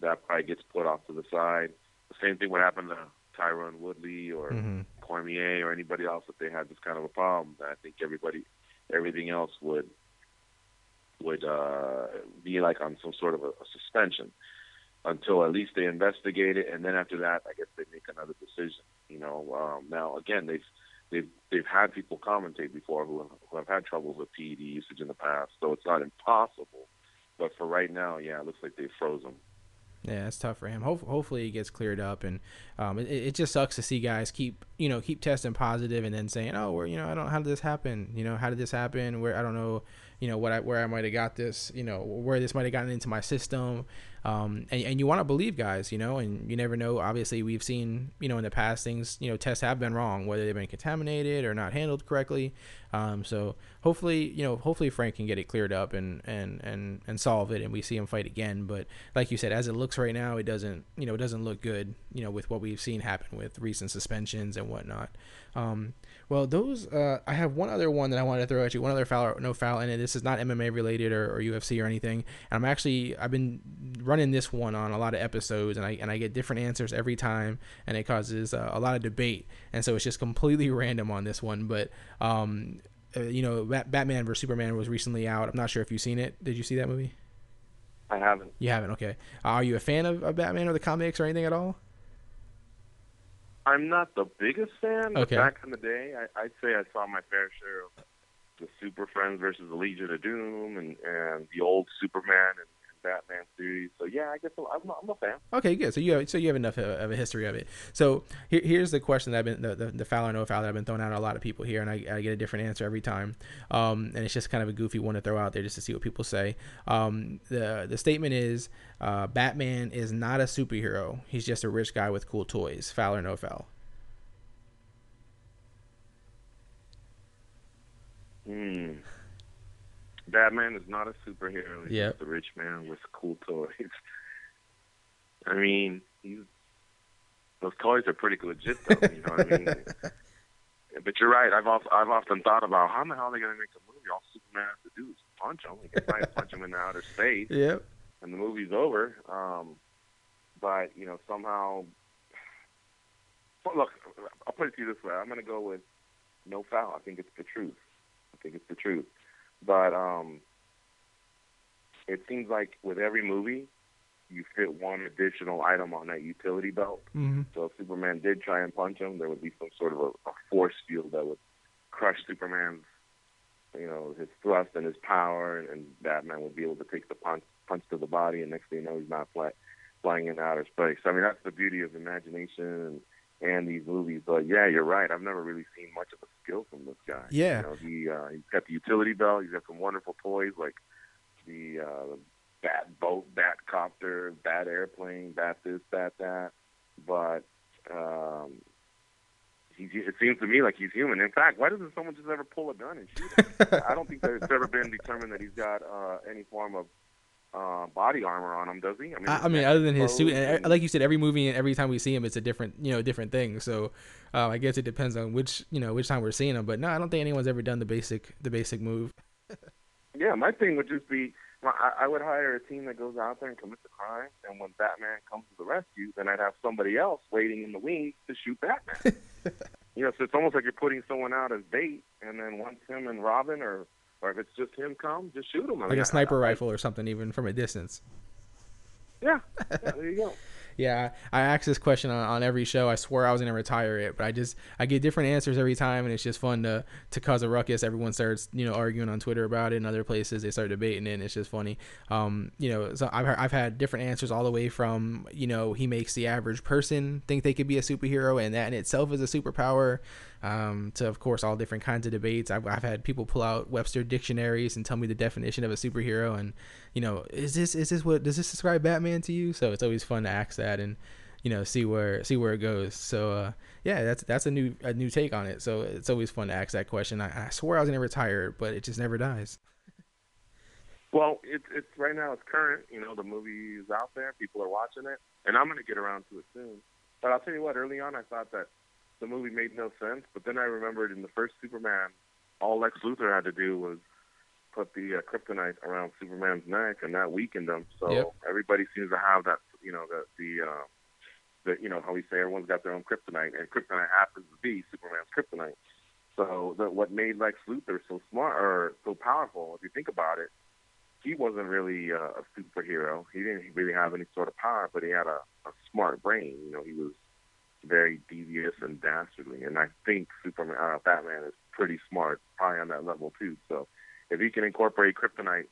that probably gets put off to the side. The same thing would happen to Tyron Woodley or Mhm. Cormier or anybody else if they had this kind of a problem. I think everybody, everything else would would uh, be like on some sort of a, a suspension until at least they investigate it, and then after that, I guess they make another decision. You know, um, now again, they've they've they've had people commentate before who, who have had troubles with PED usage in the past, so it's not impossible. But for right now, yeah, it looks like they froze them. Yeah, it's tough for him. Hope, hopefully, it gets cleared up, and um, it, it just sucks to see guys keep you know keep testing positive and then saying, oh, where you know I don't how did this happen? You know how did this happen? Where I don't know, you know what I where I might have got this, you know where this might have gotten into my system, um, and and you want to believe guys, you know, and you never know. Obviously, we've seen you know in the past things, you know, tests have been wrong, whether they've been contaminated or not handled correctly. Um, so hopefully, you know, hopefully Frank can get it cleared up and and and and solve it, and we see him fight again. But like you said, as it looks right now, it doesn't, you know, it doesn't look good, you know, with what we've seen happen with recent suspensions and whatnot. Um, well, those uh, I have one other one that I wanted to throw at you. One other foul, no foul, and this is not MMA related or, or UFC or anything. And I'm actually I've been running this one on a lot of episodes, and I and I get different answers every time, and it causes uh, a lot of debate. And so it's just completely random on this one. But um, uh, you know, Bat- Batman vs Superman was recently out. I'm not sure if you've seen it. Did you see that movie? I haven't. You haven't. Okay. Are you a fan of, of Batman or the comics or anything at all? I'm not the biggest fan. Okay. Back in the day, I, I'd say I saw my fair share of the Super Friends versus the Legion of Doom and and the old Superman and, Batman series. So yeah, I guess I'm, I'm, a fan. Okay, good. So you have so you have enough of, a history of it. So here, here's the question that I've been the, the, the foul or no foul that I've been throwing out a lot of people here, and I, I get a different answer every time. Um, and it's just kind of a goofy one to throw out there just to see what people say. Um, the the statement is uh, Batman is not a superhero. He's just a rich guy with cool toys. Foul or no foul? Hmm. Batman is not a superhero. He's Yep. just a rich man with cool toys. I mean, he's those toys are pretty legit, though. You know what I mean? But you're right. I've also, I've often thought about how in the hell are they going to make a movie? All Superman has to do is punch him. He can punch him into outer space, Yep. and the movie's over. Um, but you know, somehow, look, I'll put it to you this way: I'm going to go with no foul. I think it's the truth. I think it's the truth. But um, it seems like with every movie, you fit one additional item on that utility belt. Mm-hmm. So if Superman did try and punch him, there would be some sort of a, a force field that would crush Superman's, you know, his thrust and his power, and, and Batman would be able to take the punch punch to the body, and next thing you know, he's not fly, flying in outer space. I mean, that's the beauty of imagination and and these movies. But yeah, you're right. I've never really seen much of a skill from this guy. Yeah. you know, he uh, he's got the utility belt. He's got some wonderful toys like the uh, bat boat, bat copter, bat airplane, bat this, bat that. But um, he, it seems to me like he's human. In fact, why doesn't someone just ever pull a gun and shoot him? I don't think there's ever been determined that he's got uh, any form of uh, body armor on him, does he? I mean, I, I mean, other than his suit, and like you said, every movie and every time we see him, it's a different, you know, different thing. So, uh, I guess it depends on which, you know, which time we're seeing him. But no, I don't think anyone's ever done the basic, the basic move. Yeah, my thing would just be I, I would hire a team that goes out there and commits a crime, and when Batman comes to the rescue, then I'd have somebody else waiting in the wings to shoot Batman. you know, so it's almost like you're putting someone out as bait, and then once him and Robin, or or if it's just him come, just shoot him. I like mean, a I- sniper I- rifle or something, even from a distance. Yeah, yeah, there you go. Yeah, I ask this question on, on every show. I swore I was gonna retire it, but I just I get different answers every time, and it's just fun to to cause a ruckus. Everyone starts you know arguing on Twitter about it, and other places they start debating it. and It's just funny. Um, you know, so I've I've had different answers all the way from you know he makes the average person think they could be a superhero, and that in itself is a superpower. Um, to of course all different kinds of debates. I've, I've had people pull out Webster dictionaries and tell me the definition of a superhero, and you know, is this is this what does this describe Batman to you? So it's always fun to ask that and you know see where see where it goes. So uh, yeah, that's that's a new a new take on it. So it's always fun to ask that question. I, I swore I was gonna retire, but it just never dies. Well, it's it's right now. It's current. You know, the movie is out there. People are watching it, and I'm going to get around to it soon. But I'll tell you what. Early on, I thought that the movie made no sense. But then I remembered in the first Superman, all Lex Luthor had to do was put the uh, kryptonite around Superman's neck, and that weakened him. So Yep. everybody seems to have that. You know, the the uh, the you know how we say everyone's got their own kryptonite, and kryptonite happens to be Superman's kryptonite. So the, what made Lex Luthor so smart or so powerful, if you think about it, he wasn't really uh, a superhero. He didn't really have any sort of power, but he had a, a smart brain. You know, he was very devious and dastardly. And I think Superman, uh, Batman is pretty smart, probably on that level too. So if he can incorporate kryptonite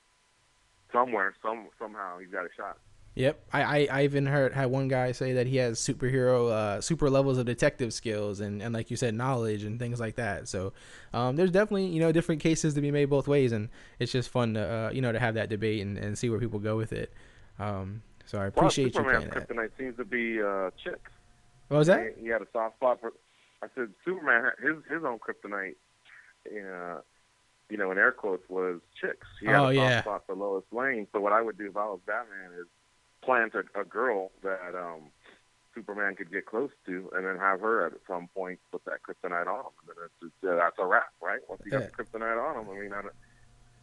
somewhere, some somehow, he's got a shot. Yep, I, I, I even heard had one guy say that he has superhero, uh, super levels of detective skills and, and like you said, knowledge and things like that. So, um, there's definitely you know different cases to be made both ways, and it's just fun to uh, you know to have that debate and, and see where people go with it. Um, so I Well, appreciate you Superman's playing that. kryptonite seems to be uh, chicks. What was that? He, had a soft spot for. I said Superman his his own kryptonite. Uh, you know, in air quotes, was chicks. He had Oh, a soft yeah. spot for Lois Lane. So what I would do if I was Batman is plant a, a girl that um Superman could get close to, and then have her at some point put that kryptonite on him, and then it's just, uh, that's a wrap, right? Once he got Yeah. the kryptonite on him, I mean, I, don't-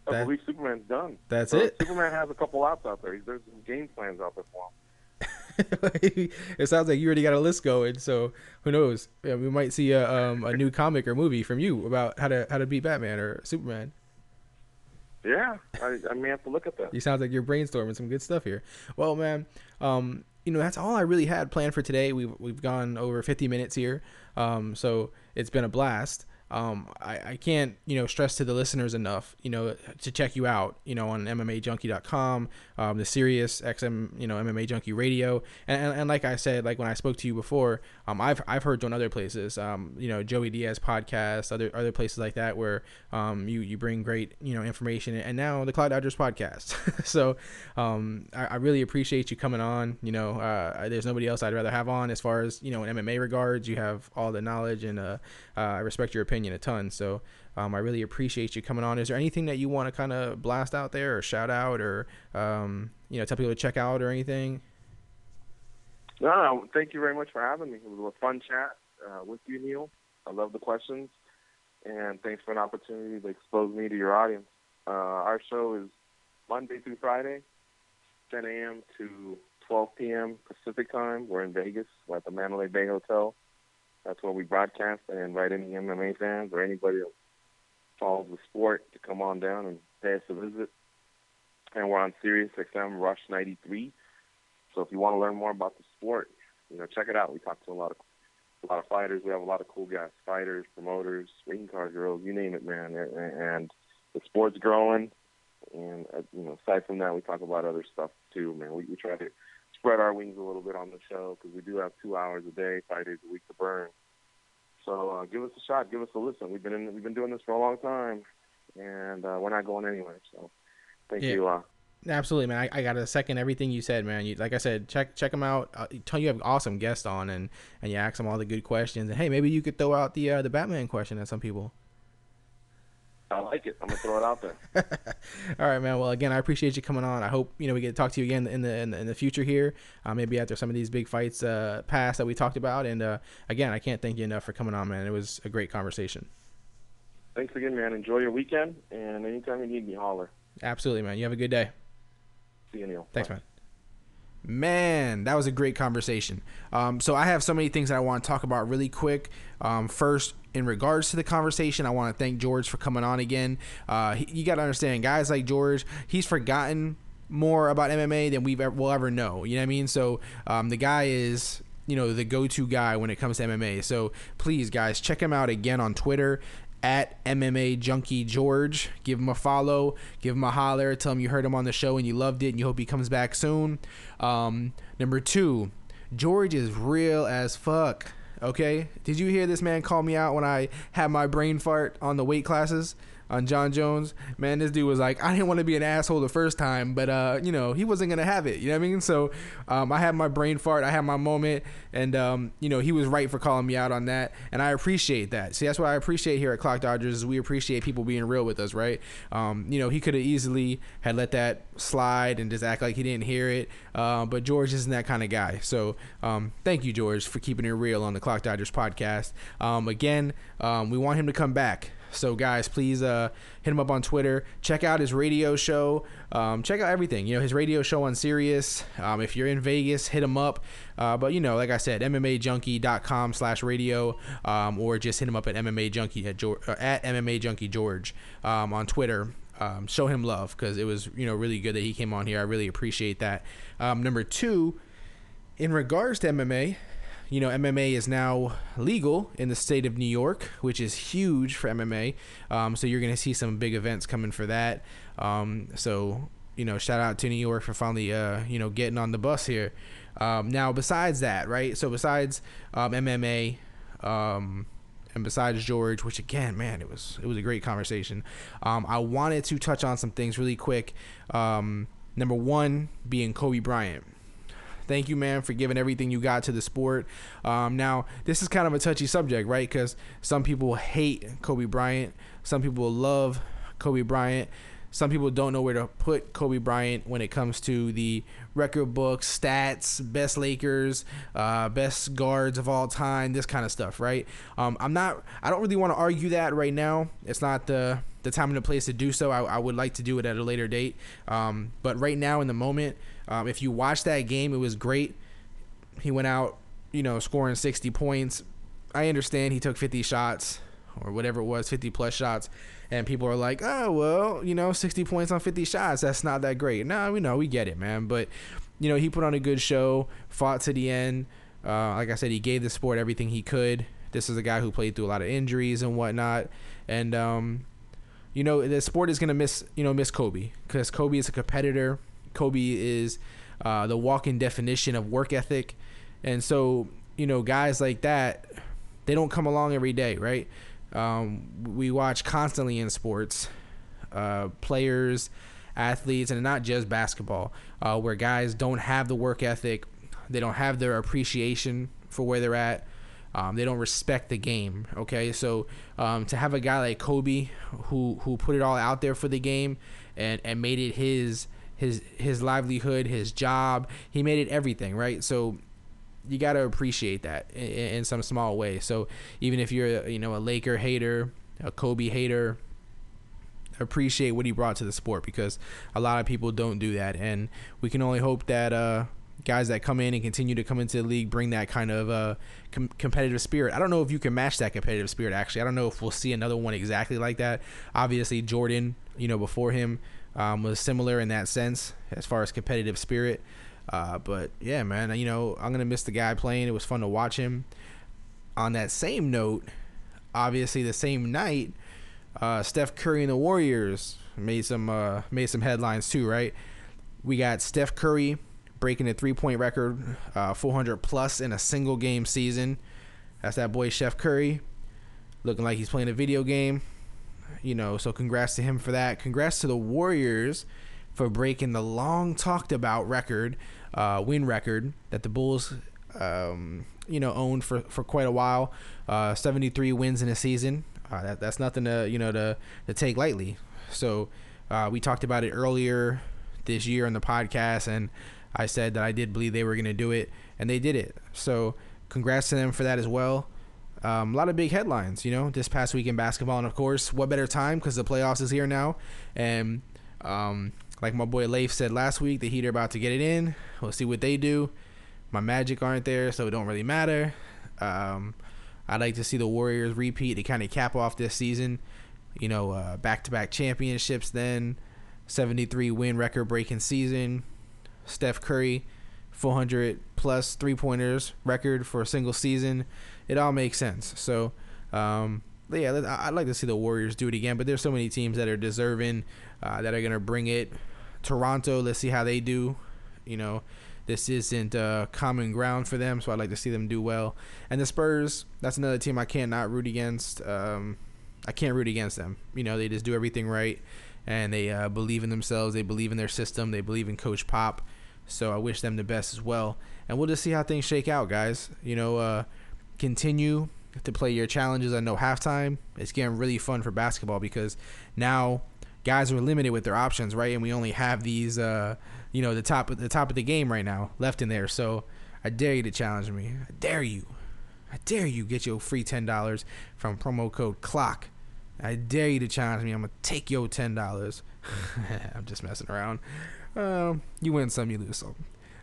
I That- believe Superman's done. That's So it. Superman has a couple outs out there. There's some game plans out there for him. it sounds like you already got a list going. So who knows? Yeah, we might see a um, a new comic or movie from you about how to how to beat Batman or Superman. Yeah, I, I may have to look at that. You sounds like you're brainstorming some good stuff here. Well, man, um, you know that's all I really had planned for today. We've we've gone over 50 minutes here, um, so it's been a blast. Um, I, I can't you know stress to the listeners enough you know to check you out you know on MMAJunkie.com, um, the Sirius XM you know MMA Junkie Radio, and, and, and like I said, like when I spoke to you before, um, I've I've heard you on other places, um, you know Joey Diaz podcast, other other places like that where um you you bring great you know information, and now the Clock Dodgers podcast. so um I, I really appreciate you coming on. You know, uh, there's nobody else I'd rather have on as far as you know in MMA regards. You have all the knowledge, and uh, uh, I respect your opinion a ton. So um, I really appreciate you coming on. Is there anything that you want to kind of blast out there, or shout out, or um, you know tell people to check out, or anything? No, no, thank you very much for having me. It was a fun chat uh, with you, Neil. I love the questions, and thanks for an opportunity to expose me to your audience. Uh, our show is Monday through Friday, 10 a.m. to 12 p.m. Pacific time. We're in Vegas. We're at the Mandalay Bay Hotel. That's where we broadcast. I invite any MMA fans or anybody that follows the sport to come on down and pay us a visit. And we're on Sirius XM Rush 93. So if you want to learn more about the sport, you know, check it out. We talk to a lot of a lot of fighters. We have a lot of cool guys, fighters, promoters, ring card girls, you name it, man. And, and the sport's growing. And uh, you know, aside from that, we talk about other stuff too, man. We, we try to spread our wings a little bit on the show because we do have two hours a day, five days a week to burn. So uh, give us a shot, give us a listen. We've been in, we've been doing this for a long time, and uh, we're not going anywhere. So thank Yeah. you. Uh, Absolutely, man. I, I got to second everything you said, man. You, like I said, check check them out. Uh, you tell you have awesome guests on, and and you ask them all the good questions. And hey, maybe you could throw out the uh, the Batman question at some people. I like it. I'm gonna throw it out there. All right, man. Well, again, I appreciate you coming on. I hope you know we get to talk to you again in the in the, in the future here. Uh, maybe after some of these big fights uh, pass that we talked about. And uh, again, I can't thank you enough for coming on, man. It was a great conversation. Thanks again, man. Enjoy your weekend, and anytime you need me, holler. Absolutely, man. You have a good day. See you, Neil. Thanks, Bye. man. Man, that was a great conversation. Um, so I have so many things that I want to talk about really quick. Um, first, in regards to the conversation, I want to thank George for coming on again. Uh, you got to understand, guys like George, he's forgotten more about MMA than we've ever, will ever know. You know what I mean? So um, the guy is you know the go-to guy when it comes to MMA. So please, guys, check him out again on Twitter at MMA Junkie George. Give him a follow, give him a holler, tell him you heard him on the show and you loved it, and you hope he comes back soon. Um, number two, George is real as fuck. Okay, did you hear this man call me out when I had my brain fart on the weight classes? On Jon Jones, man, this dude was like, I didn't want to be an asshole the first time, but uh, you know, he wasn't gonna have it. You know what I mean? So, um, I had my brain fart, I had my moment, and um, you know, he was right for calling me out on that, and I appreciate that. See, that's what I appreciate here at Clock Dodgers is we appreciate people being real with us, right? Um, you know, he could have easily had let that slide and just act like he didn't hear it, uh, but George isn't that kind of guy. So, um, thank you, George, for keeping it real on the Clock Dodgers podcast. Um, again, um, we want him to come back. So guys, please uh, hit him up on Twitter. Check out his radio show. Um, check out everything. You know his radio show on Sirius. Um, if you're in Vegas, hit him up. Uh, but you know, like I said, MMAJunkie.com slash radio, um, or just hit him up at MMA Junkie at, George, uh, at MMA Junkie George um, on Twitter. Um, show him love because it was you know really good that he came on here. I really appreciate that. Um, number two, in regards to MMA, you know, MMA is now legal in the state of New York, which is huge for MMA. Um, so you're going to see some big events coming for that. Um, so you know, shout out to New York for finally, uh, you know, getting on the bus here. Um, now, besides that, right? So besides um, MMA, um, and besides George, which again, man, it was it was a great conversation. Um, I wanted to touch on some things really quick. Um, number one being Kobe Bryant. Thank you, man, for giving everything you got to the sport. Um, now, this is kind of a touchy subject, right? Because some people hate Kobe Bryant, some people love Kobe Bryant. Some people don't know where to put Kobe Bryant when it comes to the record books, stats, best Lakers, uh, best guards of all time, this kind of stuff, right? Um, I'm not. I don't really want to argue that right now. It's not the the time and the place to do so. I, I would like to do it at a later date. Um, but right now, in the moment, um, if you watch that game, it was great. He went out, you know, scoring 60 points. I understand he took 50 shots or whatever it was, 50 plus shots, and people are like, oh well, you know, 60 points on 50 shots, that's not that great. No, we know, we get it, man. But you know, he put on a good show, fought to the end. Uh, like I said, he gave the sport everything he could. This is a guy who played through a lot of injuries and whatnot, and um, you know, the sport is gonna miss, you know, miss Kobe because Kobe is a competitor. Kobe is uh, the walking definition of work ethic, and so you know, guys like that, they don't come along every day, right? Um, we watch constantly in sports, uh, players, athletes, and not just basketball, uh, where guys don't have the work ethic, they don't have their appreciation for where they're at. Um, they don't respect the game. Okay, so um, to have a guy like Kobe, who who put it all out there for the game, and and made it his his his livelihood, his job. He made it everything, right? So you got to appreciate that in, in, some small way. So even if you're you know a Laker hater, a Kobe hater, appreciate what he brought to the sport because a lot of people don't do that, and we can only hope that uh, guys that come in and continue to come into the league bring that kind of uh, com- competitive spirit. I don't know if you can match that competitive spirit. Actually, I don't know if we'll see another one exactly like that. Obviously, Jordan, you know, before him um, was similar in that sense as far as competitive spirit. Uh, but yeah, man, you know, I'm gonna miss the guy playing. It was fun to watch him. On that same note, obviously the same night, uh, Steph Curry and the Warriors made some uh, made some headlines too, right? We got Steph Curry breaking a three point record, uh, 400 plus in a single game season. That's that boy Chef Curry, looking like he's playing a video game you know, so congrats to him for that. Congrats to the Warriors for breaking the long talked about record, uh, win record that the Bulls, um, you know, owned for, for quite a while. Uh, 73 wins in a season. Uh, that, that's nothing to, you know, to, to take lightly. So uh, we talked about it earlier this year on the podcast, and I said that I did believe they were going to do it, and they did it. So congrats to them for that as well. Um, a lot of big headlines, you know, this past week in basketball, and of course, what better time because the playoffs is here now, and um, like my boy Leif said last week, the Heat are about to get it in. We'll see what they do. My Magic aren't there, so it don't really matter. Um, I'd like to see the Warriors repeat to kind of cap off this season. You know, uh, back-to-back championships. Then, 73 win record breaking season. Steph Curry, 400 plus three pointers record for a single season. It all makes sense. So, um, yeah, I'd like to see the Warriors do it again, but there's so many teams that are deserving uh, that are going to bring it. Toronto, let's see how they do. You know, this isn't uh, common ground for them, so I'd like to see them do well. And the Spurs, that's another team I cannot root against. Um, I can't root against them. You know, they just do everything right, and they uh, believe in themselves. They believe in their system. They believe in Coach Pop. So I wish them the best as well. And we'll just see how things shake out, guys. You know, uh, continue to play your challenges at no halftime. It's getting really fun for basketball because now guys are limited with their options, right? And we only have these, uh, you know, the top of the top of the game right now left in there. So I dare you to challenge me. I dare you. I dare you get your free ten dollars from promo code clock. I dare you to challenge me. I'm gonna take your ten dollars. I'm just messing around. Um, you win some, you lose some.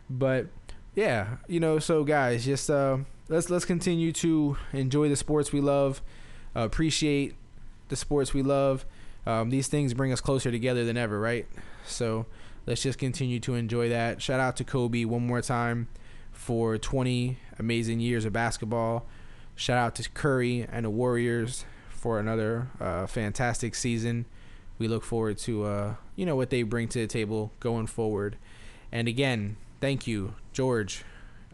But yeah, you know, so guys, just uh, let's let's continue to enjoy the sports we love, uh, appreciate the sports we love. Um, these things bring us closer together than ever, right? So let's just continue to enjoy that. Shout out to Kobe one more time for 20 amazing years of basketball. Shout out to Curry and the Warriors for another uh, fantastic season. We look forward to uh, you know what they bring to the table going forward. And again, thank you, George.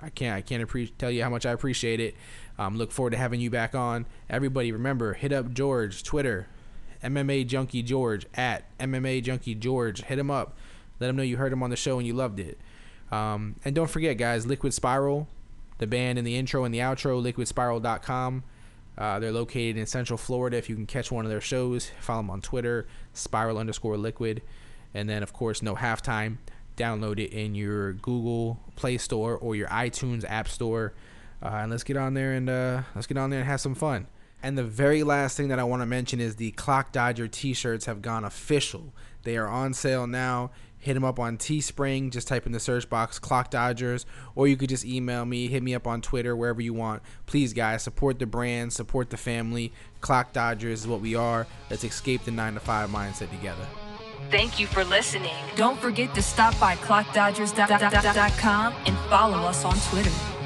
I can't I can't appre- tell you how much I appreciate it. Um, look forward to having you back on. Everybody, remember hit up George Twitter, MMA Junkie George at MMA Junkie George. Hit him up. Let him know you heard him on the show and you loved it. Um, and don't forget, guys, Liquid Spiral, the band in the intro and the outro, liquidspiral.com. Uh, they're located in Central Florida. If you can catch one of their shows, follow them on Twitter, spiral underscore liquid. And then, of course, no halftime. Download it in your Google Play Store or your iTunes App Store. Uh, and let's get on there and uh, let's get on there and have some fun. And the very last thing that I want to mention is the Clock Dodger t-shirts have gone official. They are on sale now. Hit them up on Teespring. Just type in the search box Clock Dodgers, or you could just email me, hit me up on Twitter, wherever you want. Please, guys, support the brand, support the family. Clock Dodgers is what we are. Let's escape the nine to five mindset together. Thank you for listening. Don't forget to stop by clockdodgers.com and follow us on Twitter.